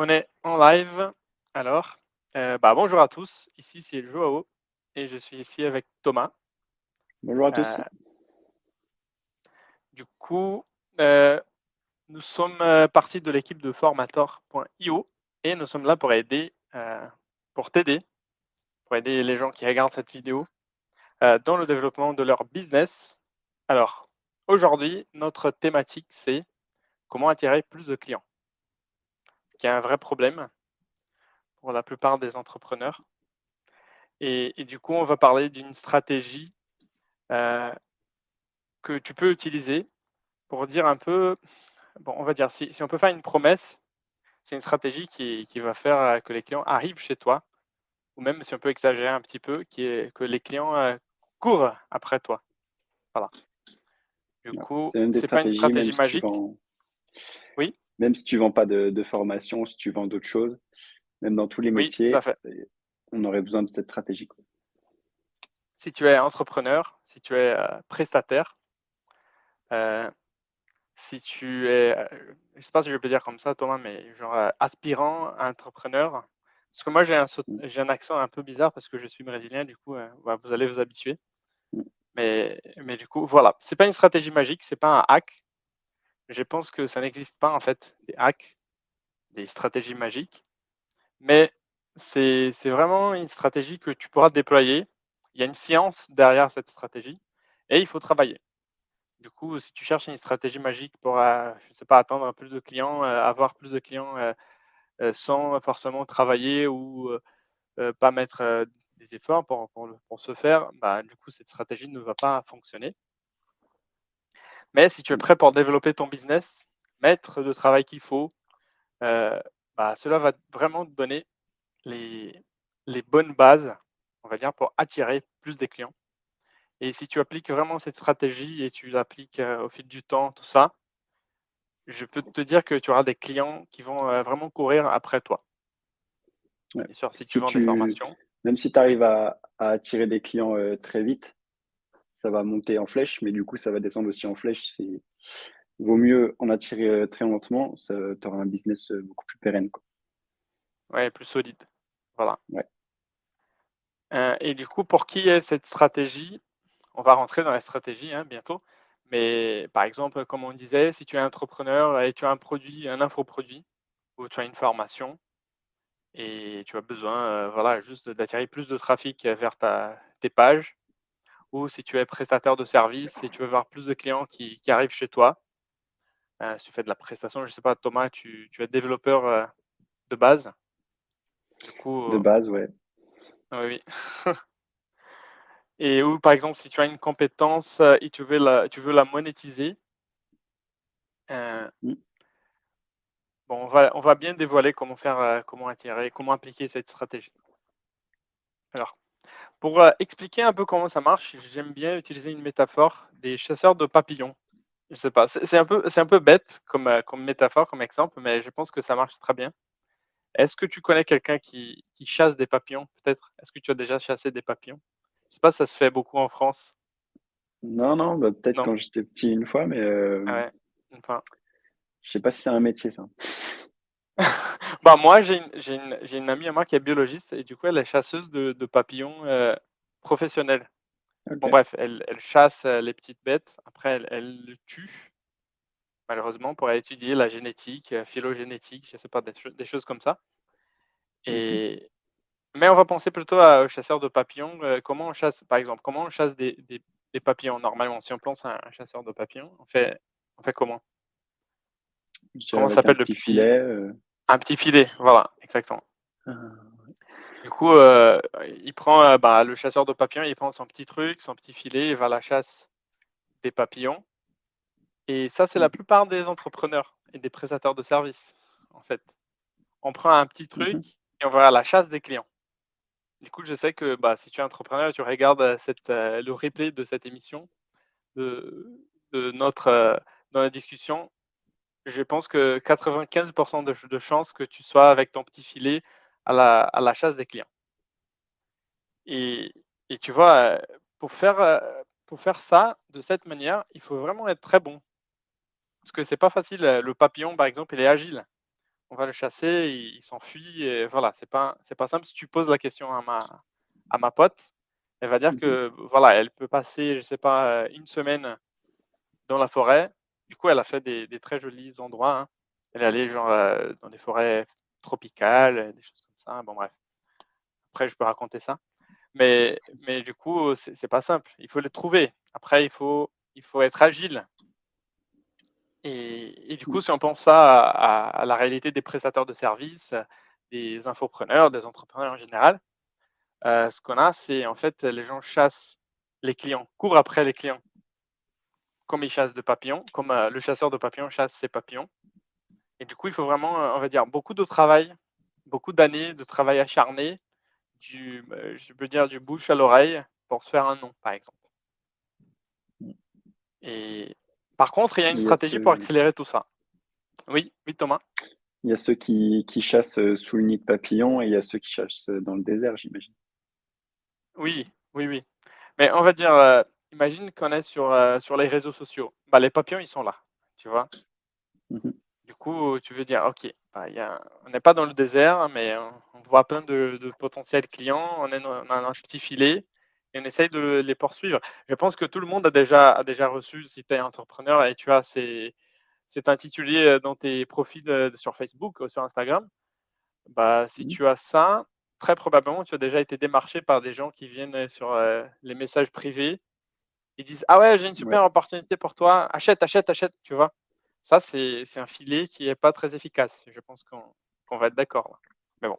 On est en live. Alors, euh, bah, bonjour à tous. Ici, c'est Joao et je suis ici avec Thomas. Bonjour à tous. Euh, du coup, euh, nous sommes partis de l'équipe de formator.io et nous sommes là pour aider, pour t'aider, pour aider les gens qui regardent cette vidéo dans le développement de leur business. Alors, aujourd'hui, notre thématique, c'est comment attirer plus de clients. Qui est un vrai problème pour la plupart des entrepreneurs. Et, et du coup, on va parler d'une stratégie euh, que tu peux utiliser pour dire un peu, bon, on va dire, si, si on peut faire une promesse, c'est une stratégie qui, qui va faire euh, que les clients arrivent chez toi, ou même si on peut exagérer un petit peu, qui est que les clients euh, courent après toi. Voilà. Du coup, C'est pas une stratégie si magique. Oui, même si tu vends pas de, de formation, si tu vends d'autres choses, même dans tous les oui, métiers, on aurait besoin de cette stratégie. quoi. Si tu es entrepreneur, si tu es euh, prestataire, euh, si tu es, euh, je sais pas si je peux dire comme ça, Thomas, mais genre euh, aspirant entrepreneur. Parce que moi, j'ai un, Mm. j'ai un accent un peu bizarre parce que je suis brésilien, du coup, bah, vous allez vous habituer. Mm. Mais, mais du coup, voilà. C'est pas une stratégie magique, c'est pas un hack. Je pense que ça n'existe pas, en fait, des hacks, des stratégies magiques. Mais c'est vraiment une stratégie que tu pourras déployer. Il y a une science derrière cette stratégie et il faut travailler. Du coup, si tu cherches une stratégie magique pour, euh, je sais pas, attendre plus de clients, euh, avoir plus de clients euh, euh, sans forcément travailler ou pas mettre des efforts pour, ce faire, bah, du coup, cette stratégie ne va pas fonctionner. Mais si tu es prêt pour développer ton business, mettre le travail qu'il faut, euh, bah, cela va vraiment te donner les, les bonnes bases, on va dire, pour attirer plus des clients. Et si tu appliques vraiment cette stratégie et tu l'appliques euh, au fil du temps, tout ça, je peux te dire que tu auras des clients qui vont euh, vraiment courir après toi. Ouais. Bien sûr, si tu vends des formations. même si tu arrives à, à attirer des clients euh, très vite, ça va monter en flèche, mais du coup, ça va descendre aussi en flèche. C'est vaut mieux en attirer euh, très lentement, ça tu auras un business euh, beaucoup plus pérenne. quoi. Ouais, plus solide. Voilà. Ouais. Euh, et du coup, pour qui est cette stratégie? On va rentrer dans la stratégie hein, bientôt. Mais par exemple, comme on disait, si tu es entrepreneur et tu as un produit, un infoproduit, ou tu as une formation, et tu as besoin euh, voilà, juste d'attirer plus de trafic vers ta, tes pages, ou si tu es prestataire de service et tu veux avoir plus de clients qui, qui arrivent chez toi, euh, si tu fais de la prestation, je ne sais pas, Thomas, tu, tu es développeur euh, de base. Du coup, De euh, base, ouais. oui, oui. Et ou par exemple, si tu as une compétence et tu veux la, tu veux la monétiser, bon, on va, on va bien dévoiler comment faire, comment attirer, comment appliquer cette stratégie. Alors, pour euh, expliquer un peu comment ça marche, j'aime bien utiliser une métaphore des chasseurs de papillons. Je sais pas, c'est un peu, c'est un peu bête comme, euh, comme métaphore, comme exemple, mais je pense que ça marche très bien. Est-ce que tu connais quelqu'un qui, qui chasse des papillons, peut-être? Est-ce que tu as déjà chassé des papillons? Je sais pas, ça se fait beaucoup en France, Non, non, bah, peut-être quand j'étais petit une fois, mais euh, Ah ouais. Enfin, je sais pas si c'est un métier, ça. Bah moi, j'ai une, une, une amie à moi qui est biologiste et du coup, elle est chasseuse de, de papillons euh, professionnelle. Bon, bref, elle, elle chasse euh, les petites bêtes. Après, elle, elle le tue, malheureusement, pour étudier la génétique, euh, phylogénétique, je sais pas, des, des choses comme ça. Et... Mais on va penser plutôt à- aux chasseurs de papillons. euh, comment on chasse, par exemple, comment on chasse des, des- des papillons? Normalement? Si on pense à un chasseur de papillons, on fait, on fait comment? Comment s'appelle le petit petit filet. euh, Un petit filet, voilà, exactement. euh, Du coup, euh, il prend euh, bah, le chasseur de papillons, il prend son petit truc, son petit filet, il va à la chasse des papillons. Et ça, c'est la Mhm. plupart des entrepreneurs et des prestataires de services, en fait. On prend un petit truc Mhm. et on va à la chasse des clients. Du coup, je sais que bah, si tu es entrepreneur tu regardes euh, cette, euh, le replay de cette émission, de, de notre dans la discussion, je pense que 95% de, de chances que tu sois avec ton petit filet à la, à la chasse des clients. Et, et tu vois, euh, pour faire, euh, pour faire ça de cette manière, il faut vraiment être très bon. Parce que c'est pas facile. euh, Le papillon, par exemple, il est agile. on va le chasser, il, s'enfuit. Et voilà, c'est pas, c'est pas simple. Si tu poses la question à ma, à ma pote, elle va dire Mhm. que voilà, elle peut passer, je sais pas, une semaine dans la forêt. Du coup, elle a fait des, très jolis endroits. hein. Elle est allée genre euh, dans des forêts tropicales, des choses comme ça. Bon bref. Après, je peux raconter ça. Mais, mais du coup, c'est pas simple. Il faut les trouver. Après, il faut, il faut être agile. Et, et du coup, si on pense ça à la réalité des prestataires de services, des infopreneurs, des entrepreneurs en général, euh, ce qu'on a, c'est en fait les gens chassent les clients, courent après les clients, comme ils chassent de papillons, comme euh, le chasseur de papillons chasse ses papillons. Et du coup, il faut vraiment, euh, on va dire, beaucoup de travail, beaucoup d'années de travail acharné, du, euh, je peux dire, du bouche à l'oreille pour se faire un nom, par exemple. Et par contre, il y a une Il a stratégie pour accélérer tout ça. Oui, oui, Thomas. il y a ceux qui, qui chassent sous le nid de papillon et il y a ceux qui chassent dans le désert, j'imagine. Oui, oui, oui. Mais on va dire, imagine qu'on est sur, euh, sur les réseaux sociaux. Bah, les papillons, ils sont là, tu vois. Mhm. Du coup, tu veux dire, OK, bah, il y a- on n'est pas dans le désert, mais on, on voit plein de, de potentiels clients, on, est dans- on a un petit filet et on essaye de le- les poursuivre. Je pense que tout le monde a déjà, a déjà reçu, si tu es entrepreneur et tu as ces, cet intitulé euh, dans tes profils euh, sur Facebook ou sur Instagram, bah, si Mhm. tu as ça, très probablement, tu as déjà été démarché par des gens qui viennent sur euh, les messages privés. Ils disent Ah ouais, j'ai une Ouais. super opportunité pour toi, achète, achète, achète, tu vois. Ça, c'est c'est un filet qui n'est pas très efficace. Je pense qu'on qu'on va être d'accord. Mais bon,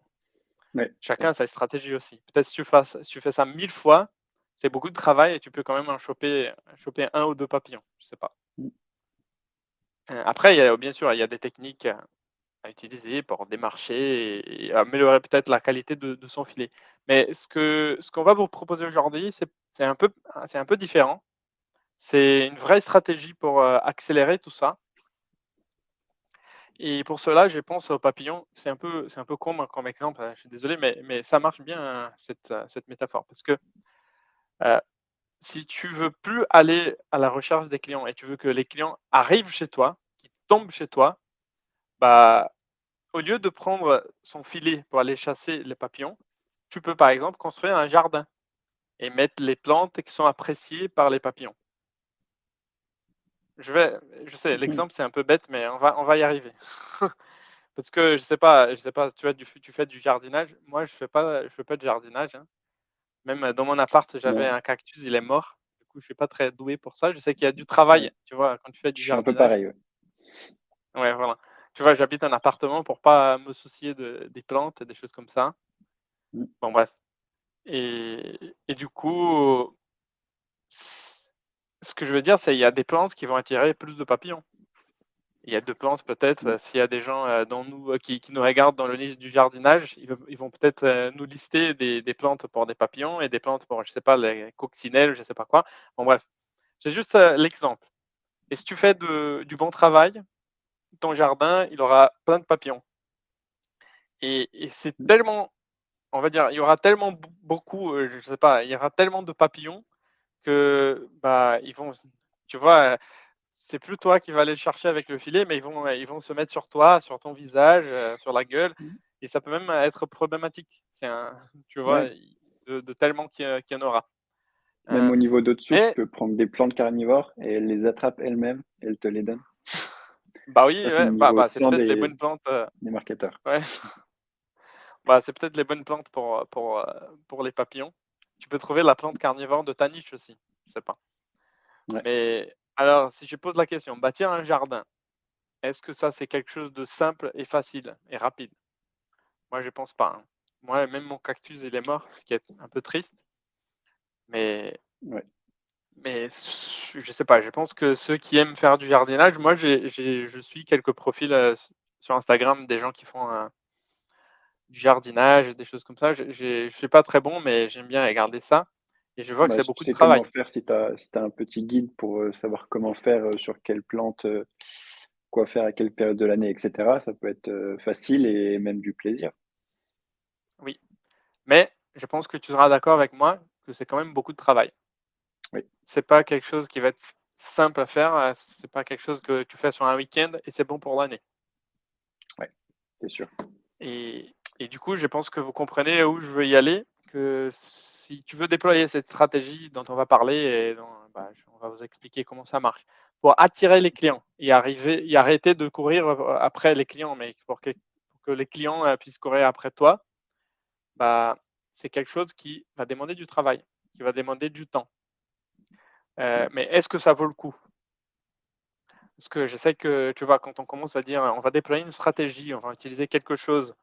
Ouais. chacun a sa stratégie aussi. Peut-être si tu, si tu fais ça mille fois, c'est beaucoup de travail et tu peux quand même en choper, choper un ou deux papillons. Je sais pas. Mm. Euh, Après, il y a, bien sûr, il y a des techniques à utiliser pour démarcher et, améliorer peut-être la qualité de, de son filet. Mais ce que ce qu'on va vous proposer aujourd'hui, c'est c'est un peu c'est un peu différent. C'est une vraie stratégie pour euh, accélérer tout ça. Et pour cela, je pense au papillon. C'est un peu con comme exemple. hein, Je suis désolé, mais ça marche bien cette euh, métaphore parce que euh, si tu veux plus aller à la recherche des clients et tu veux que les clients arrivent chez toi, qu'ils tombent chez toi, bah au lieu de prendre son filet pour aller chasser les papillons, tu peux par exemple construire un jardin et mettre les plantes qui sont appréciées par les papillons. Je vais, je sais, Mhm. l'exemple c'est un peu bête, mais on va, on va y arriver. Parce que je sais pas, je sais pas, tu, as du, tu fais du jardinage. Moi, je fais pas, je fais pas de jardinage. hein. Même dans mon appart, j'avais un cactus, il est mort. Du coup, je suis pas très doué pour ça. Je sais qu'il y a du travail, tu vois, quand tu fais du Je suis un peu jardinage. pareil. ouais. Ouais, voilà. Tu vois, j'habite un appartement pour pas me soucier de, des plantes et des choses comme ça. Mm. Bon, bref. Et, et du coup, ce que je veux dire, c'est qu'il y a des plantes qui vont attirer plus de papillons. Il y a deux plantes peut-être, Mm. s'il y a des gens euh, dans nous, euh, qui, qui nous regardent dans le niche du jardinage, ils, vont- ils vont peut-être euh, nous lister des, des plantes pour des papillons et des plantes pour, je sais pas, les coccinelles, je sais pas quoi. Bon, bref, c'est juste l'exemple. Et si tu fais de- du bon travail, ton jardin, il aura plein de papillons. Et, et c'est Mm. tellement, on va dire, il y aura tellement beaucoup, je sais pas, il y aura tellement de papillons que, bah, ils vont, tu vois, euh, c'est plus toi qui vas aller le chercher avec le filet, mais ils vont, ils vont se mettre sur toi, sur ton visage, euh, sur la gueule, Mm. et ça peut même être problématique. C'est un, tu vois, Ouais. de, de tellement qu'il y, en aura. Même Euh, au niveau d'au-dessus, tu mais, peux prendre des plantes carnivores et elles les attrapent elles-mêmes elles te les donnent. bah oui, c'est bah, bah, c'est 100 peut-être les bonnes plantes. euh, des marketeurs. ouais. Bah, c'est peut-être les bonnes plantes pour, pour, euh, pour les papillons. Tu peux trouver la plante carnivore de ta niche aussi. Je sais pas. Ouais. Mais alors, si je pose la question, bâtir un jardin, est-ce que ça, c'est quelque chose de simple et facile et rapide? Moi, je pense pas. hein. Moi, même mon cactus, il est mort, ce qui est un peu triste. Mais, Ouais. mais je sais pas. Je pense que ceux qui aiment faire du jardinage, moi, je suis quelques profils euh, sur Instagram des gens qui font euh, du jardinage, des choses comme ça. Je ne suis pas très bon, mais j'aime bien regarder ça. Et je vois que Bah, c'est si beaucoup tu de sais comment travail. faire, si tu as, si t'as un petit guide pour euh, savoir comment faire, euh, sur quelle plante, euh, quoi faire à quelle période de l'année, etc., ça peut être facile et même du plaisir. Oui. Mais je pense que tu seras d'accord avec moi que c'est quand même beaucoup de travail. Oui. C'est pas quelque chose qui va être simple à faire. C'est pas quelque chose que tu fais sur un week-end et c'est bon pour l'année. Ouais. c'est sûr. Et, et, du coup, je pense que vous comprenez où je veux y aller, que si tu veux déployer cette stratégie dont on va parler, et bah, on va vous expliquer comment ça marche, pour attirer les clients et, arriver, et arrêter de courir euh, après les clients, mais pour que, pour que les clients euh, puissent courir après toi, bah, c'est quelque chose qui va demander du travail, qui va demander du temps. Euh, mais est-ce que ça vaut le coup? Parce que je sais que, tu vois, quand on commence à dire on va déployer une stratégie, on va utiliser quelque chose,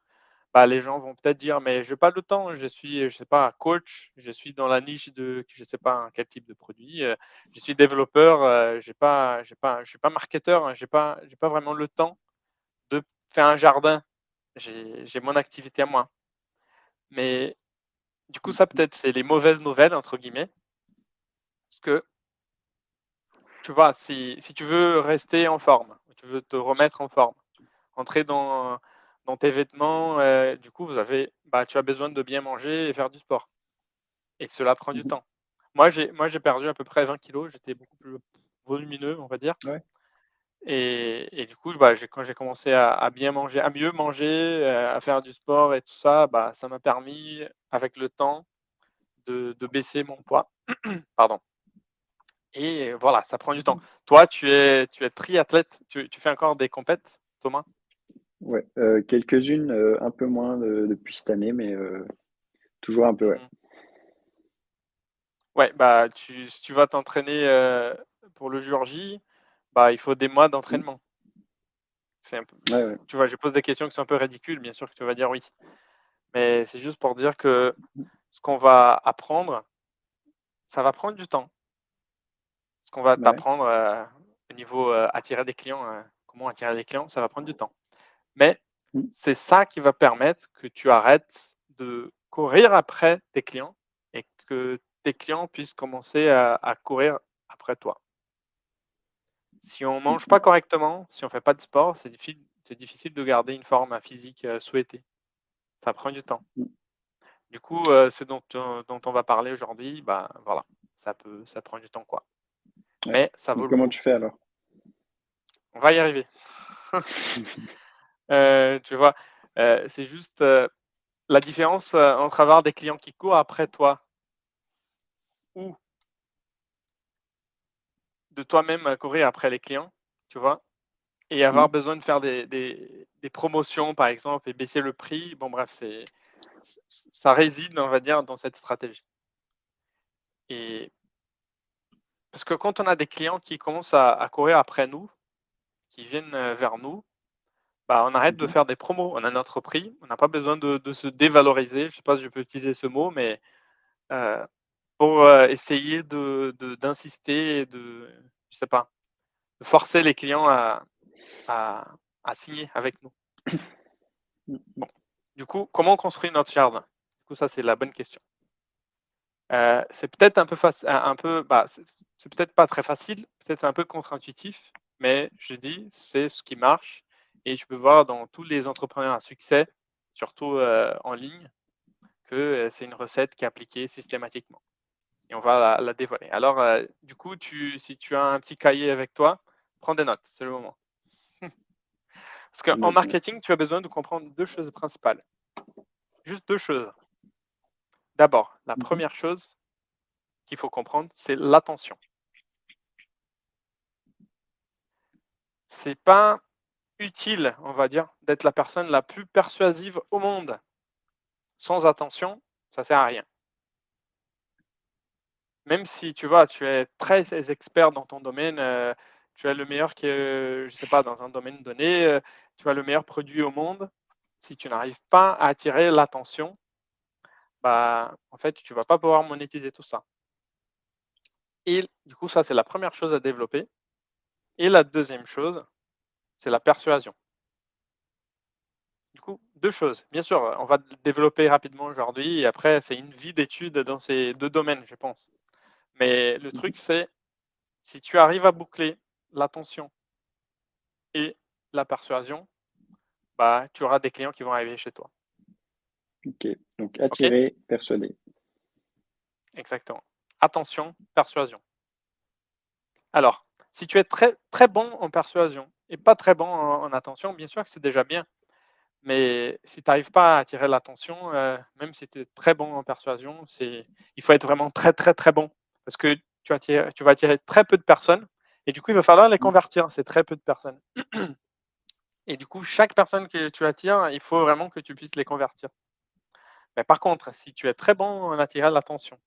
bah, les gens vont peut-être dire mais je n'ai pas le temps, je suis, je sais pas, coach, je suis dans la niche de, je ne sais pas quel type de produit, euh, je suis développeur, euh, j'ai pas, pas, je ne suis pas marketeur, je n'ai pas, pas vraiment le temps de faire un jardin. J'ai mon activité à moi. Mais du coup, ça peut-être, c'est les mauvaises nouvelles, entre guillemets. Parce que, tu vois, si, si tu veux rester en forme, tu veux te remettre en forme, entrer dans, dans tes vêtements, euh, du coup, vous avez, bah, tu as besoin de bien manger et faire du sport. Et cela prend du mmh temps. Moi, j'ai, moi, j'ai perdu à peu près 20 kilos. J'étais beaucoup plus volumineux, on va dire. Ouais. Et, du coup, bah, quand j'ai commencé à, bien manger, à mieux manger, euh, à faire du sport et tout ça, bah, ça m'a permis, avec le temps, de, baisser mon poids. Pardon. Et voilà, ça prend du temps. Toi, tu es, tu es triathlète, tu, fais encore des compètes, Thomas? Ouais, euh, quelques-unes, euh, un peu moins depuis cette année, mais toujours un peu, ouais. Mmh. Ouais, bah, tu, si tu vas t'entraîner pour le jour J, bah, il faut des mois d'entraînement. C'est un peu... Tu vois, je pose des questions qui sont un peu ridicules, bien sûr que tu vas dire oui. Mais c'est juste pour dire que ce qu'on va apprendre, ça va prendre du temps. Ce qu'on va t'apprendre euh, au niveau euh, attirer des clients, euh, comment attirer des clients, ça va prendre du temps. Mais mmh. c'est ça qui va permettre que tu arrêtes de courir après tes clients et que tes clients puissent commencer à courir après toi. Si on ne mange pas correctement, si on ne fait pas de sport, c'est difficile, difficile de garder une forme physique euh, souhaitée. Ça prend du temps. Mm. Du coup, euh, c'est dont, euh, dont on va parler aujourd'hui. Bah, voilà, ça, peut, ça prend du temps. quoi. Mais ça vaut Comment tu fais alors? On va y arriver. tu vois, c'est juste la différence entre avoir des clients qui courent après toi ou de toi-même courir après les clients, tu vois, et avoir mmh. besoin de faire des, des, promotions, par exemple, et baisser le prix. Bon, bref, c'est ça réside, on va dire, dans cette stratégie. Et parce que quand on a des clients qui commencent à, courir après nous, qui viennent euh, vers nous, bah, on arrête de mmh faire des promos. On a notre prix, on n'a pas besoin de, de, se dévaloriser. Je ne sais pas si je peux utiliser ce mot, mais euh, pour euh, essayer de, d'insister et de, je sais pas, de forcer les clients à, à, signer avec nous. Du coup, comment on construit notre jardin Du coup, ça, c'est la bonne question. Euh, c'est peut-être un peu facile, un peu, bah, c'est peut-être pas très facile, peut-être un peu contre-intuitif, mais je dis, c'est ce qui marche. Et je peux voir dans tous les entrepreneurs à succès, surtout euh, en ligne, que c'est une recette qui est appliquée systématiquement et on va la, dévoiler. Alors, euh, du coup, tu, si tu as un petit cahier avec toi, prends des notes, c'est le moment. Parce qu'en marketing, tu as besoin de comprendre deux choses principales. Juste deux choses. D'abord, la mhm. première chose qu'il faut comprendre, c'est l'attention. C'est pas utile, on va dire, d'être la personne la plus persuasive au monde. Sans attention, ça sert à rien même si tu vois, tu es très expert dans ton domaine, euh, tu es le meilleur qui, je sais pas, dans un domaine donné, euh, tu as le meilleur produit au monde. Si tu n'arrives pas à attirer l'attention, bah, en fait, tu vas pas pouvoir monétiser tout ça. Et du coup, ça, c'est la première chose à développer. Et la deuxième chose, c'est la persuasion. Du coup, deux choses. Bien sûr, on va développer rapidement aujourd'hui et après, c'est une vie d'études dans ces deux domaines, je pense. Mais le truc, c'est si tu arrives à boucler l'attention et la persuasion, bah, tu auras des clients qui vont arriver chez toi. Ok, donc attirer, persuader. Exactement. Attention, persuasion. Alors, si tu es très, très bon en persuasion et pas très bon en, attention, bien sûr que c'est déjà bien. Mais si tu n'arrives pas à attirer l'attention, euh, même si tu es très bon en persuasion, il faut être vraiment très, très, très bon. Parce que tu, tu vas attirer très peu de personnes et du coup, il va falloir les mmh. convertir. C'est très peu de personnes. Et du coup, chaque personne que tu attires, il faut vraiment que tu puisses les convertir. Mais par contre, si tu es très bon en attirer l'attention,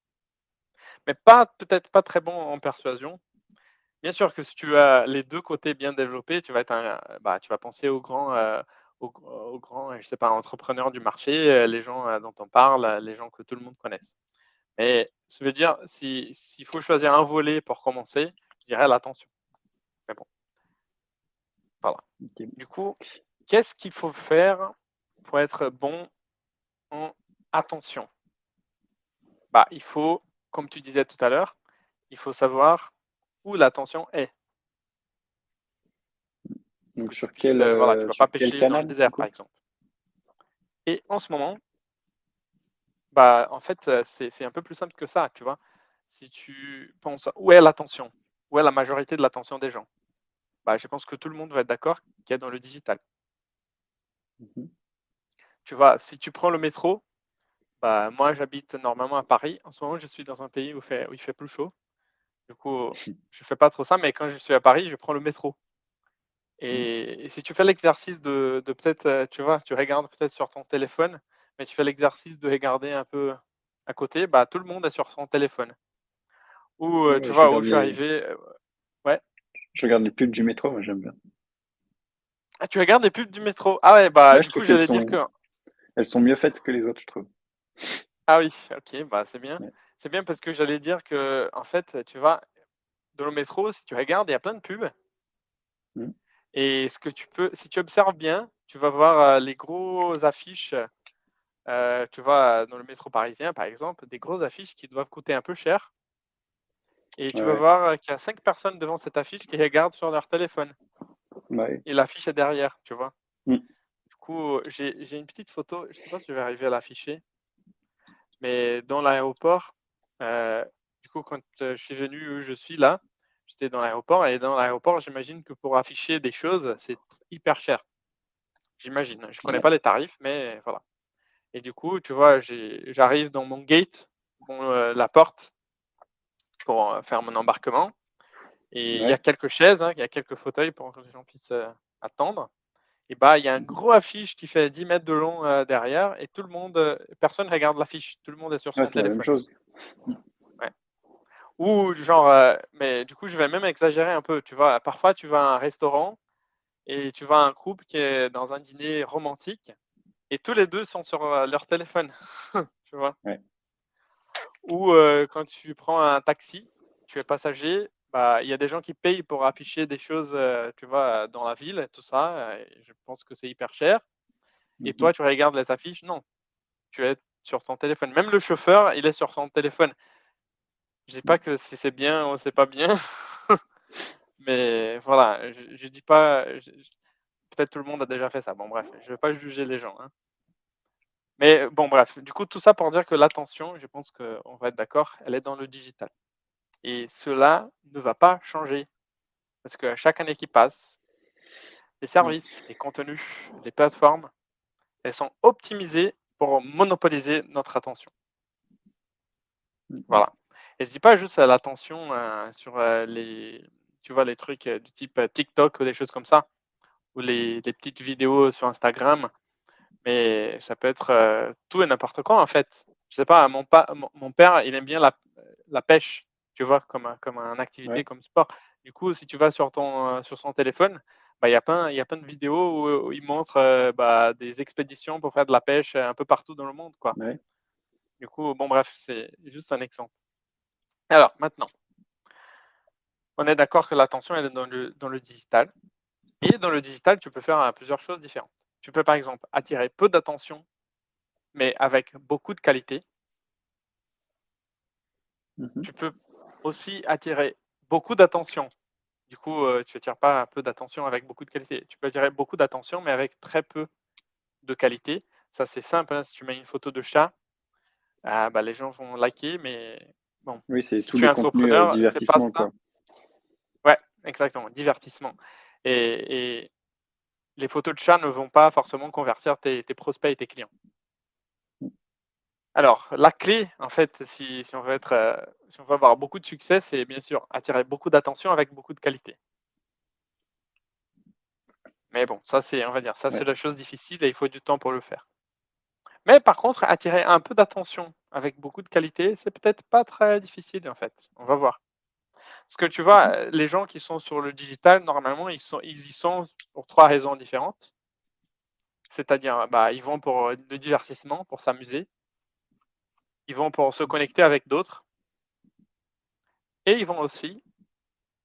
mais pas peut-être pas très bon en persuasion, bien sûr que si tu as les deux côtés bien développés, tu vas être un, bah, tu vas penser aux grands, euh, aux, grands, je sais pas, entrepreneurs du marché, euh, les gens euh, dont on parle, les gens que tout le monde connaisse. Mais ça veut dire, s'il faut choisir un volet pour commencer, je dirais l'attention. Mais bon. Voilà. Du coup, qu'est-ce qu'il faut faire pour être bon en attention? Bah, Il faut, comme tu disais tout à l'heure, il faut savoir où l'attention est. Donc sur quel, euh, voilà, tu vas pas pêcher canal, dans le désert, par exemple. Et en ce moment, bah, en fait, euh, c'est un peu plus simple que ça, tu vois. Si tu penses où est l'attention, où est la majorité de l'attention des gens, bah, je pense que tout le monde va être d'accord qu'il y a dans le digital. Mmh tu vois, si tu prends le métro, bah, moi j'habite normalement à Paris. En ce moment, je suis dans un pays où, fait, où il fait plus chaud. Du coup, je ne fais pas trop ça, mais quand je suis à Paris, je prends le métro. Et, si tu fais l'exercice de, peut-être, euh, tu vois, tu regardes peut-être sur ton téléphone, mais tu fais l'exercice de regarder un peu à côté, bah, tout le monde est sur son téléphone. Ou, euh, tu vois, où je suis arrivé. Euh, ouais. Je regarde les pubs du métro, moi j'aime bien. Ah, tu regardes les pubs du métro? Ah ouais, bah du coup, j'allais dire que. Elles sont mieux faites que les autres, je trouve. Ah oui, ok, bah c'est bien. C'est bien parce que j'allais dire que, en fait, tu vas dans le métro, si tu regardes, il y a plein de pubs. Mmh. Et ce que tu peux, si tu observes bien, tu vas voir euh, les grosses affiches. Euh, tu vois, dans le métro parisien, par exemple, des grosses affiches qui doivent coûter un peu cher. Et tu vas voir euh, qu'il y a cinq personnes devant cette affiche qui regardent sur leur téléphone. Et l'affiche est derrière, tu vois. Mmh. Du coup, j'ai une petite photo. Je ne sais pas si je vais arriver à l'afficher. Mais dans l'aéroport, du coup, quand je suis venu, je suis là, j'étais dans l'aéroport. Et dans l'aéroport, j'imagine que pour afficher des choses, c'est hyper cher. J'imagine. Je ne connais pas les tarifs, mais voilà. Et du coup, tu vois, j'arrive dans mon gate, la porte, pour faire mon embarquement. Et il y a quelques chaises, hein, il y a quelques fauteuils pour que les gens puissent attendre. Et bah, il y a un gros affiche qui fait 10 mètres de long derrière et tout le monde, personne ne regarde l'affiche, tout le monde est sur son téléphone. La même chose. Ou genre, mais du coup, je vais même exagérer un peu. Tu vois, parfois, tu vas à un restaurant et tu vas à un groupe qui est dans un dîner romantique et tous les deux sont sur leur téléphone. tu vois. Ou quand tu prends un taxi, tu es passager, bah, il y a des gens qui payent pour afficher des choses, tu vois, dans la ville, tout ça. je pense que c'est hyper cher. Et mmh toi, tu regardes les affiches, non. Tu es sur ton téléphone. Même le chauffeur, il est sur son téléphone. Je dis pas que si c'est bien ou c'est pas bien. Mais voilà, je, je dis pas. Peut-être tout le monde a déjà fait ça. Bon, bref, je vais pas juger les gens. Hein. Mais bon, bref, du coup, tout ça pour dire que l'attention, je pense qu'on va être d'accord, elle est dans le digital. Et cela ne va pas changer. Parce qu'à chaque année qui passe, les services, les contenus, les plateformes, elles sont optimisées pour monopoliser notre attention. Voilà. Et je dis pas juste l'attention euh, sur euh, les, tu vois, les trucs euh, du type TikTok ou des choses comme ça, ou les, petites vidéos sur Instagram, mais ça peut être tout et n'importe quoi en fait. Je sais pas, mon, mon, père, il aime bien la pêche tu vois, comme, comme un activité, comme sport. Du coup, si tu vas sur, ton, euh, sur son téléphone, bah, il y, a plein, y a plein de vidéos où, il montre euh, bah, des expéditions pour faire de la pêche un peu partout dans le monde. Quoi. Du coup, bon, bref, c'est juste un exemple. Alors, maintenant, on est d'accord que l'attention est dans le, dans le digital. Et dans le digital, tu peux faire euh, plusieurs choses différentes. Tu peux, par exemple, attirer peu d'attention, mais avec beaucoup de qualité. Mmh tu peux aussi attirer beaucoup d'attention. Du coup, euh, tu n'attires pas un peu d'attention avec beaucoup de qualité. Tu peux attirer beaucoup d'attention, mais avec très peu de qualité. Ça, c'est simple. Hein. Si tu mets une photo de chat, ah, bah, les gens vont liker, mais bon. Oui, c'est tout le contenu euh, divertissement. Quoi. Ouais, exactement, divertissement. Et, les photos de chat ne vont pas forcément convertir tes, prospects et tes clients. Alors, la clé, en fait, si, on veut être, euh, si on veut avoir beaucoup de succès, c'est bien sûr attirer beaucoup d'attention avec beaucoup de qualité. Mais bon, ça c'est, on va dire, ça c'est la chose difficile et il faut du temps pour le faire. Mais par contre, attirer un peu d'attention avec beaucoup de qualité, c'est peut-être pas très difficile en fait. On va voir. Parce que tu vois, mmh les gens qui sont sur le digital, normalement, ils, sont, ils y sont pour trois raisons différentes. C'est-à-dire, bah, ils vont pour le divertissement, pour s'amuser. Ils vont pour se connecter avec d'autres. Et ils vont aussi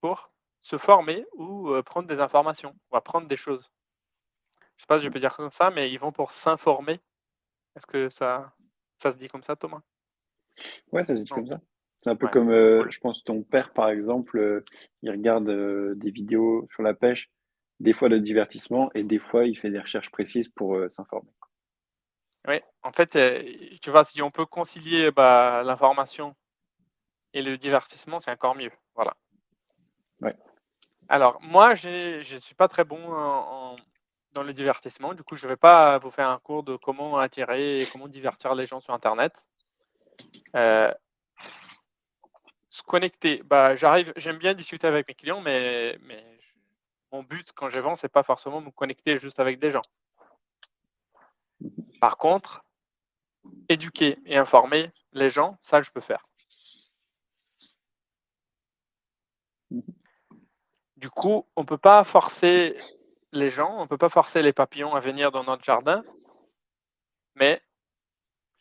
pour se former ou euh, prendre des informations ou apprendre des choses. Je sais pas si je peux dire comme ça, mais ils vont pour s'informer. Est-ce que ça, ça se dit comme ça, Thomas? Ouais, ça se dit comme ça. C'est un peu comme, euh, je pense, ton père, par exemple, euh, il regarde des vidéos sur la pêche, des fois de divertissement, et des fois, il fait des recherches précises pour s'informer. Oui, en fait, tu vois, si on peut concilier bah, l'information et le divertissement, c'est encore mieux. Voilà. Ouais. Alors, moi, je ne suis pas très bon dans le divertissement. Du coup, je ne vais pas vous faire un cours de comment attirer et comment divertir les gens sur Internet. Euh, se connecter, bah, j'arrive, j'aime bien discuter avec mes clients, mais, mais mon but quand je vends, c'est pas forcément me connecter juste avec des gens. Par contre, éduquer et informer les gens, ça, je peux faire. Du coup, on ne peut pas forcer les gens, on ne peut pas forcer les papillons à venir dans notre jardin, mais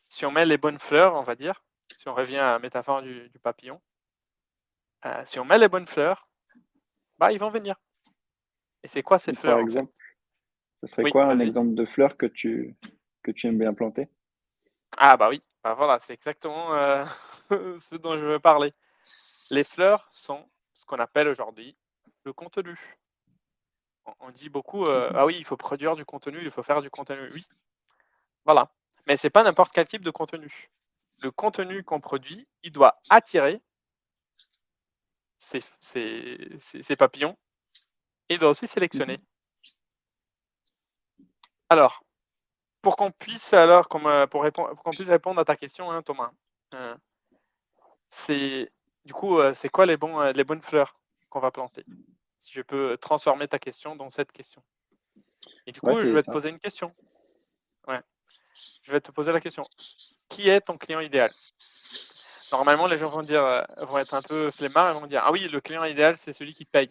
si on met les bonnes fleurs, on va dire, si on revient à la métaphore du, papillon, euh, si on met les bonnes fleurs, bah, ils vont venir. Et c'est quoi ces fleurs Par exemple, ce serait quoi un exemple de fleurs que tu, que tu aimes bien planter? Ah bah oui, bah voilà, c'est exactement euh, ce dont je veux parler. Les fleurs sont ce qu'on appelle aujourd'hui le contenu. On, dit beaucoup, euh, ah oui, il faut produire du contenu, il faut faire du contenu. Oui, voilà. Mais ce n'est pas n'importe quel type de contenu. Le contenu qu'on produit, il doit attirer ces, papillons et il doit aussi sélectionner. Alors, pour qu'on puisse alors, comme, euh, pour, répondre, qu'on puisse répondre à ta question, hein, Thomas, euh, c'est du coup, c'est quoi les, bons, les bonnes fleurs qu'on va planter? Si je peux transformer ta question dans cette question. Et du coup, je vais te poser une question. Ouais. Je vais te poser la question. Qui est ton client idéal? Normalement, les gens vont dire, euh, vont être un peu flemmards et vont dire, ah oui, le client idéal, c'est celui qui paye.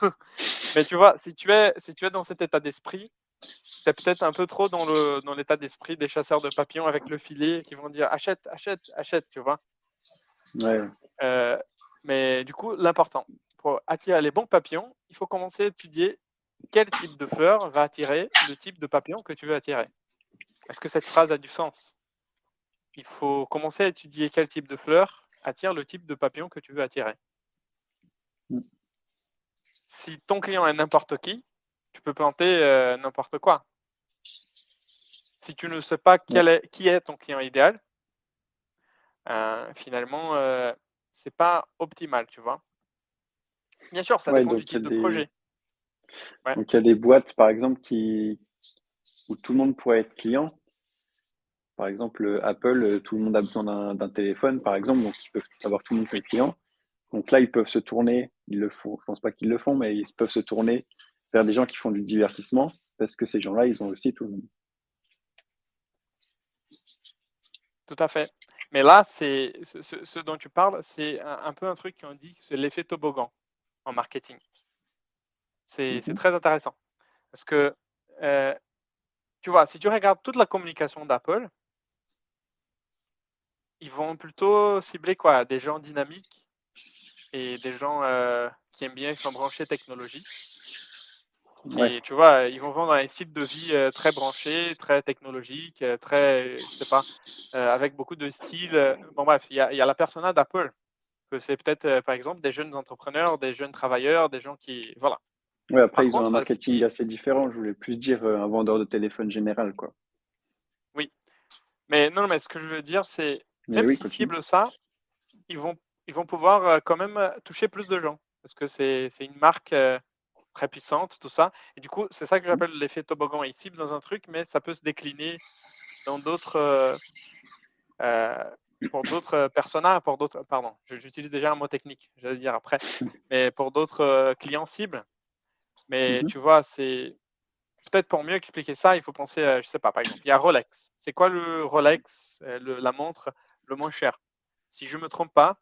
Mais tu vois, si tu es, si tu es dans cet état d'esprit, c'est peut-être un peu trop dans le dans l'état d'esprit des chasseurs de papillons avec le filet qui vont dire achète, achète, achète, tu vois? Ouais. Euh, mais du coup, l'important, pour attirer les bons papillons, il faut commencer à étudier quel type de fleur va attirer le type de papillon que tu veux attirer. Est-ce que cette phrase a du sens? Il faut commencer à étudier quel type de fleur attire le type de papillon que tu veux attirer. Si ton client est n'importe qui, tu peux planter euh, n'importe quoi. Si tu ne sais pas qui est ton client idéal, euh, finalement, euh, c'est pas optimal, tu vois. Bien sûr, ça dépend du type de projet. Donc il y a des boîtes, par exemple, qui... où tout le monde pourrait être client. Par exemple, Apple, tout le monde a besoin d'un téléphone, par exemple, donc ils peuvent avoir tout le monde comme client. Donc là, ils peuvent se tourner, ils le font, je pense pas qu'ils le font, mais ils peuvent se tourner vers des gens qui font du divertissement, parce que ces gens-là, ils ont aussi tout le monde. Tout à fait. Mais là, c'est ce, dont tu parles, c'est un, peu un truc qu'on dit, c'est l'effet toboggan en marketing. C'est mmh très intéressant. Parce que, euh, tu vois, si tu regardes toute la communication d'Apple, ils vont plutôt cibler quoi? Des gens dynamiques et des gens euh, qui aiment bien, qui sont branchés technologie. Et tu vois, ils vont vendre un site de vie euh, très branché, très technologique, très, je sais pas, avec beaucoup de style. Bon bref, il y a, y a la persona d'Apple que c'est peut-être, euh, par exemple, des jeunes entrepreneurs, des jeunes travailleurs, des gens qui. Voilà. Oui, après, ils ont un marketing assez différent. Je voulais plus dire euh, un vendeur de téléphone général, quoi. Oui. Mais non, mais ce que je veux dire, c'est même oui, s'ils ciblent ça, ils vont, ils vont pouvoir euh, quand même toucher plus de gens. Parce que c'est une marque très puissante, tout ça. Et du coup, c'est ça que j'appelle l'effet toboggan. Il cible dans un truc, mais ça peut se décliner dans d'autres, euh, pour d'autres personas, pour d'autres, pardon, j'utilise déjà un mot technique, j'allais dire après, mais pour d'autres euh, clients cibles. Mais Mhm. tu vois, c'est peut-être pour mieux expliquer ça, il faut penser, à, je sais pas, par exemple, il y a Rolex. C'est quoi le Rolex, euh, le- la montre le moins cher? Si je me trompe pas,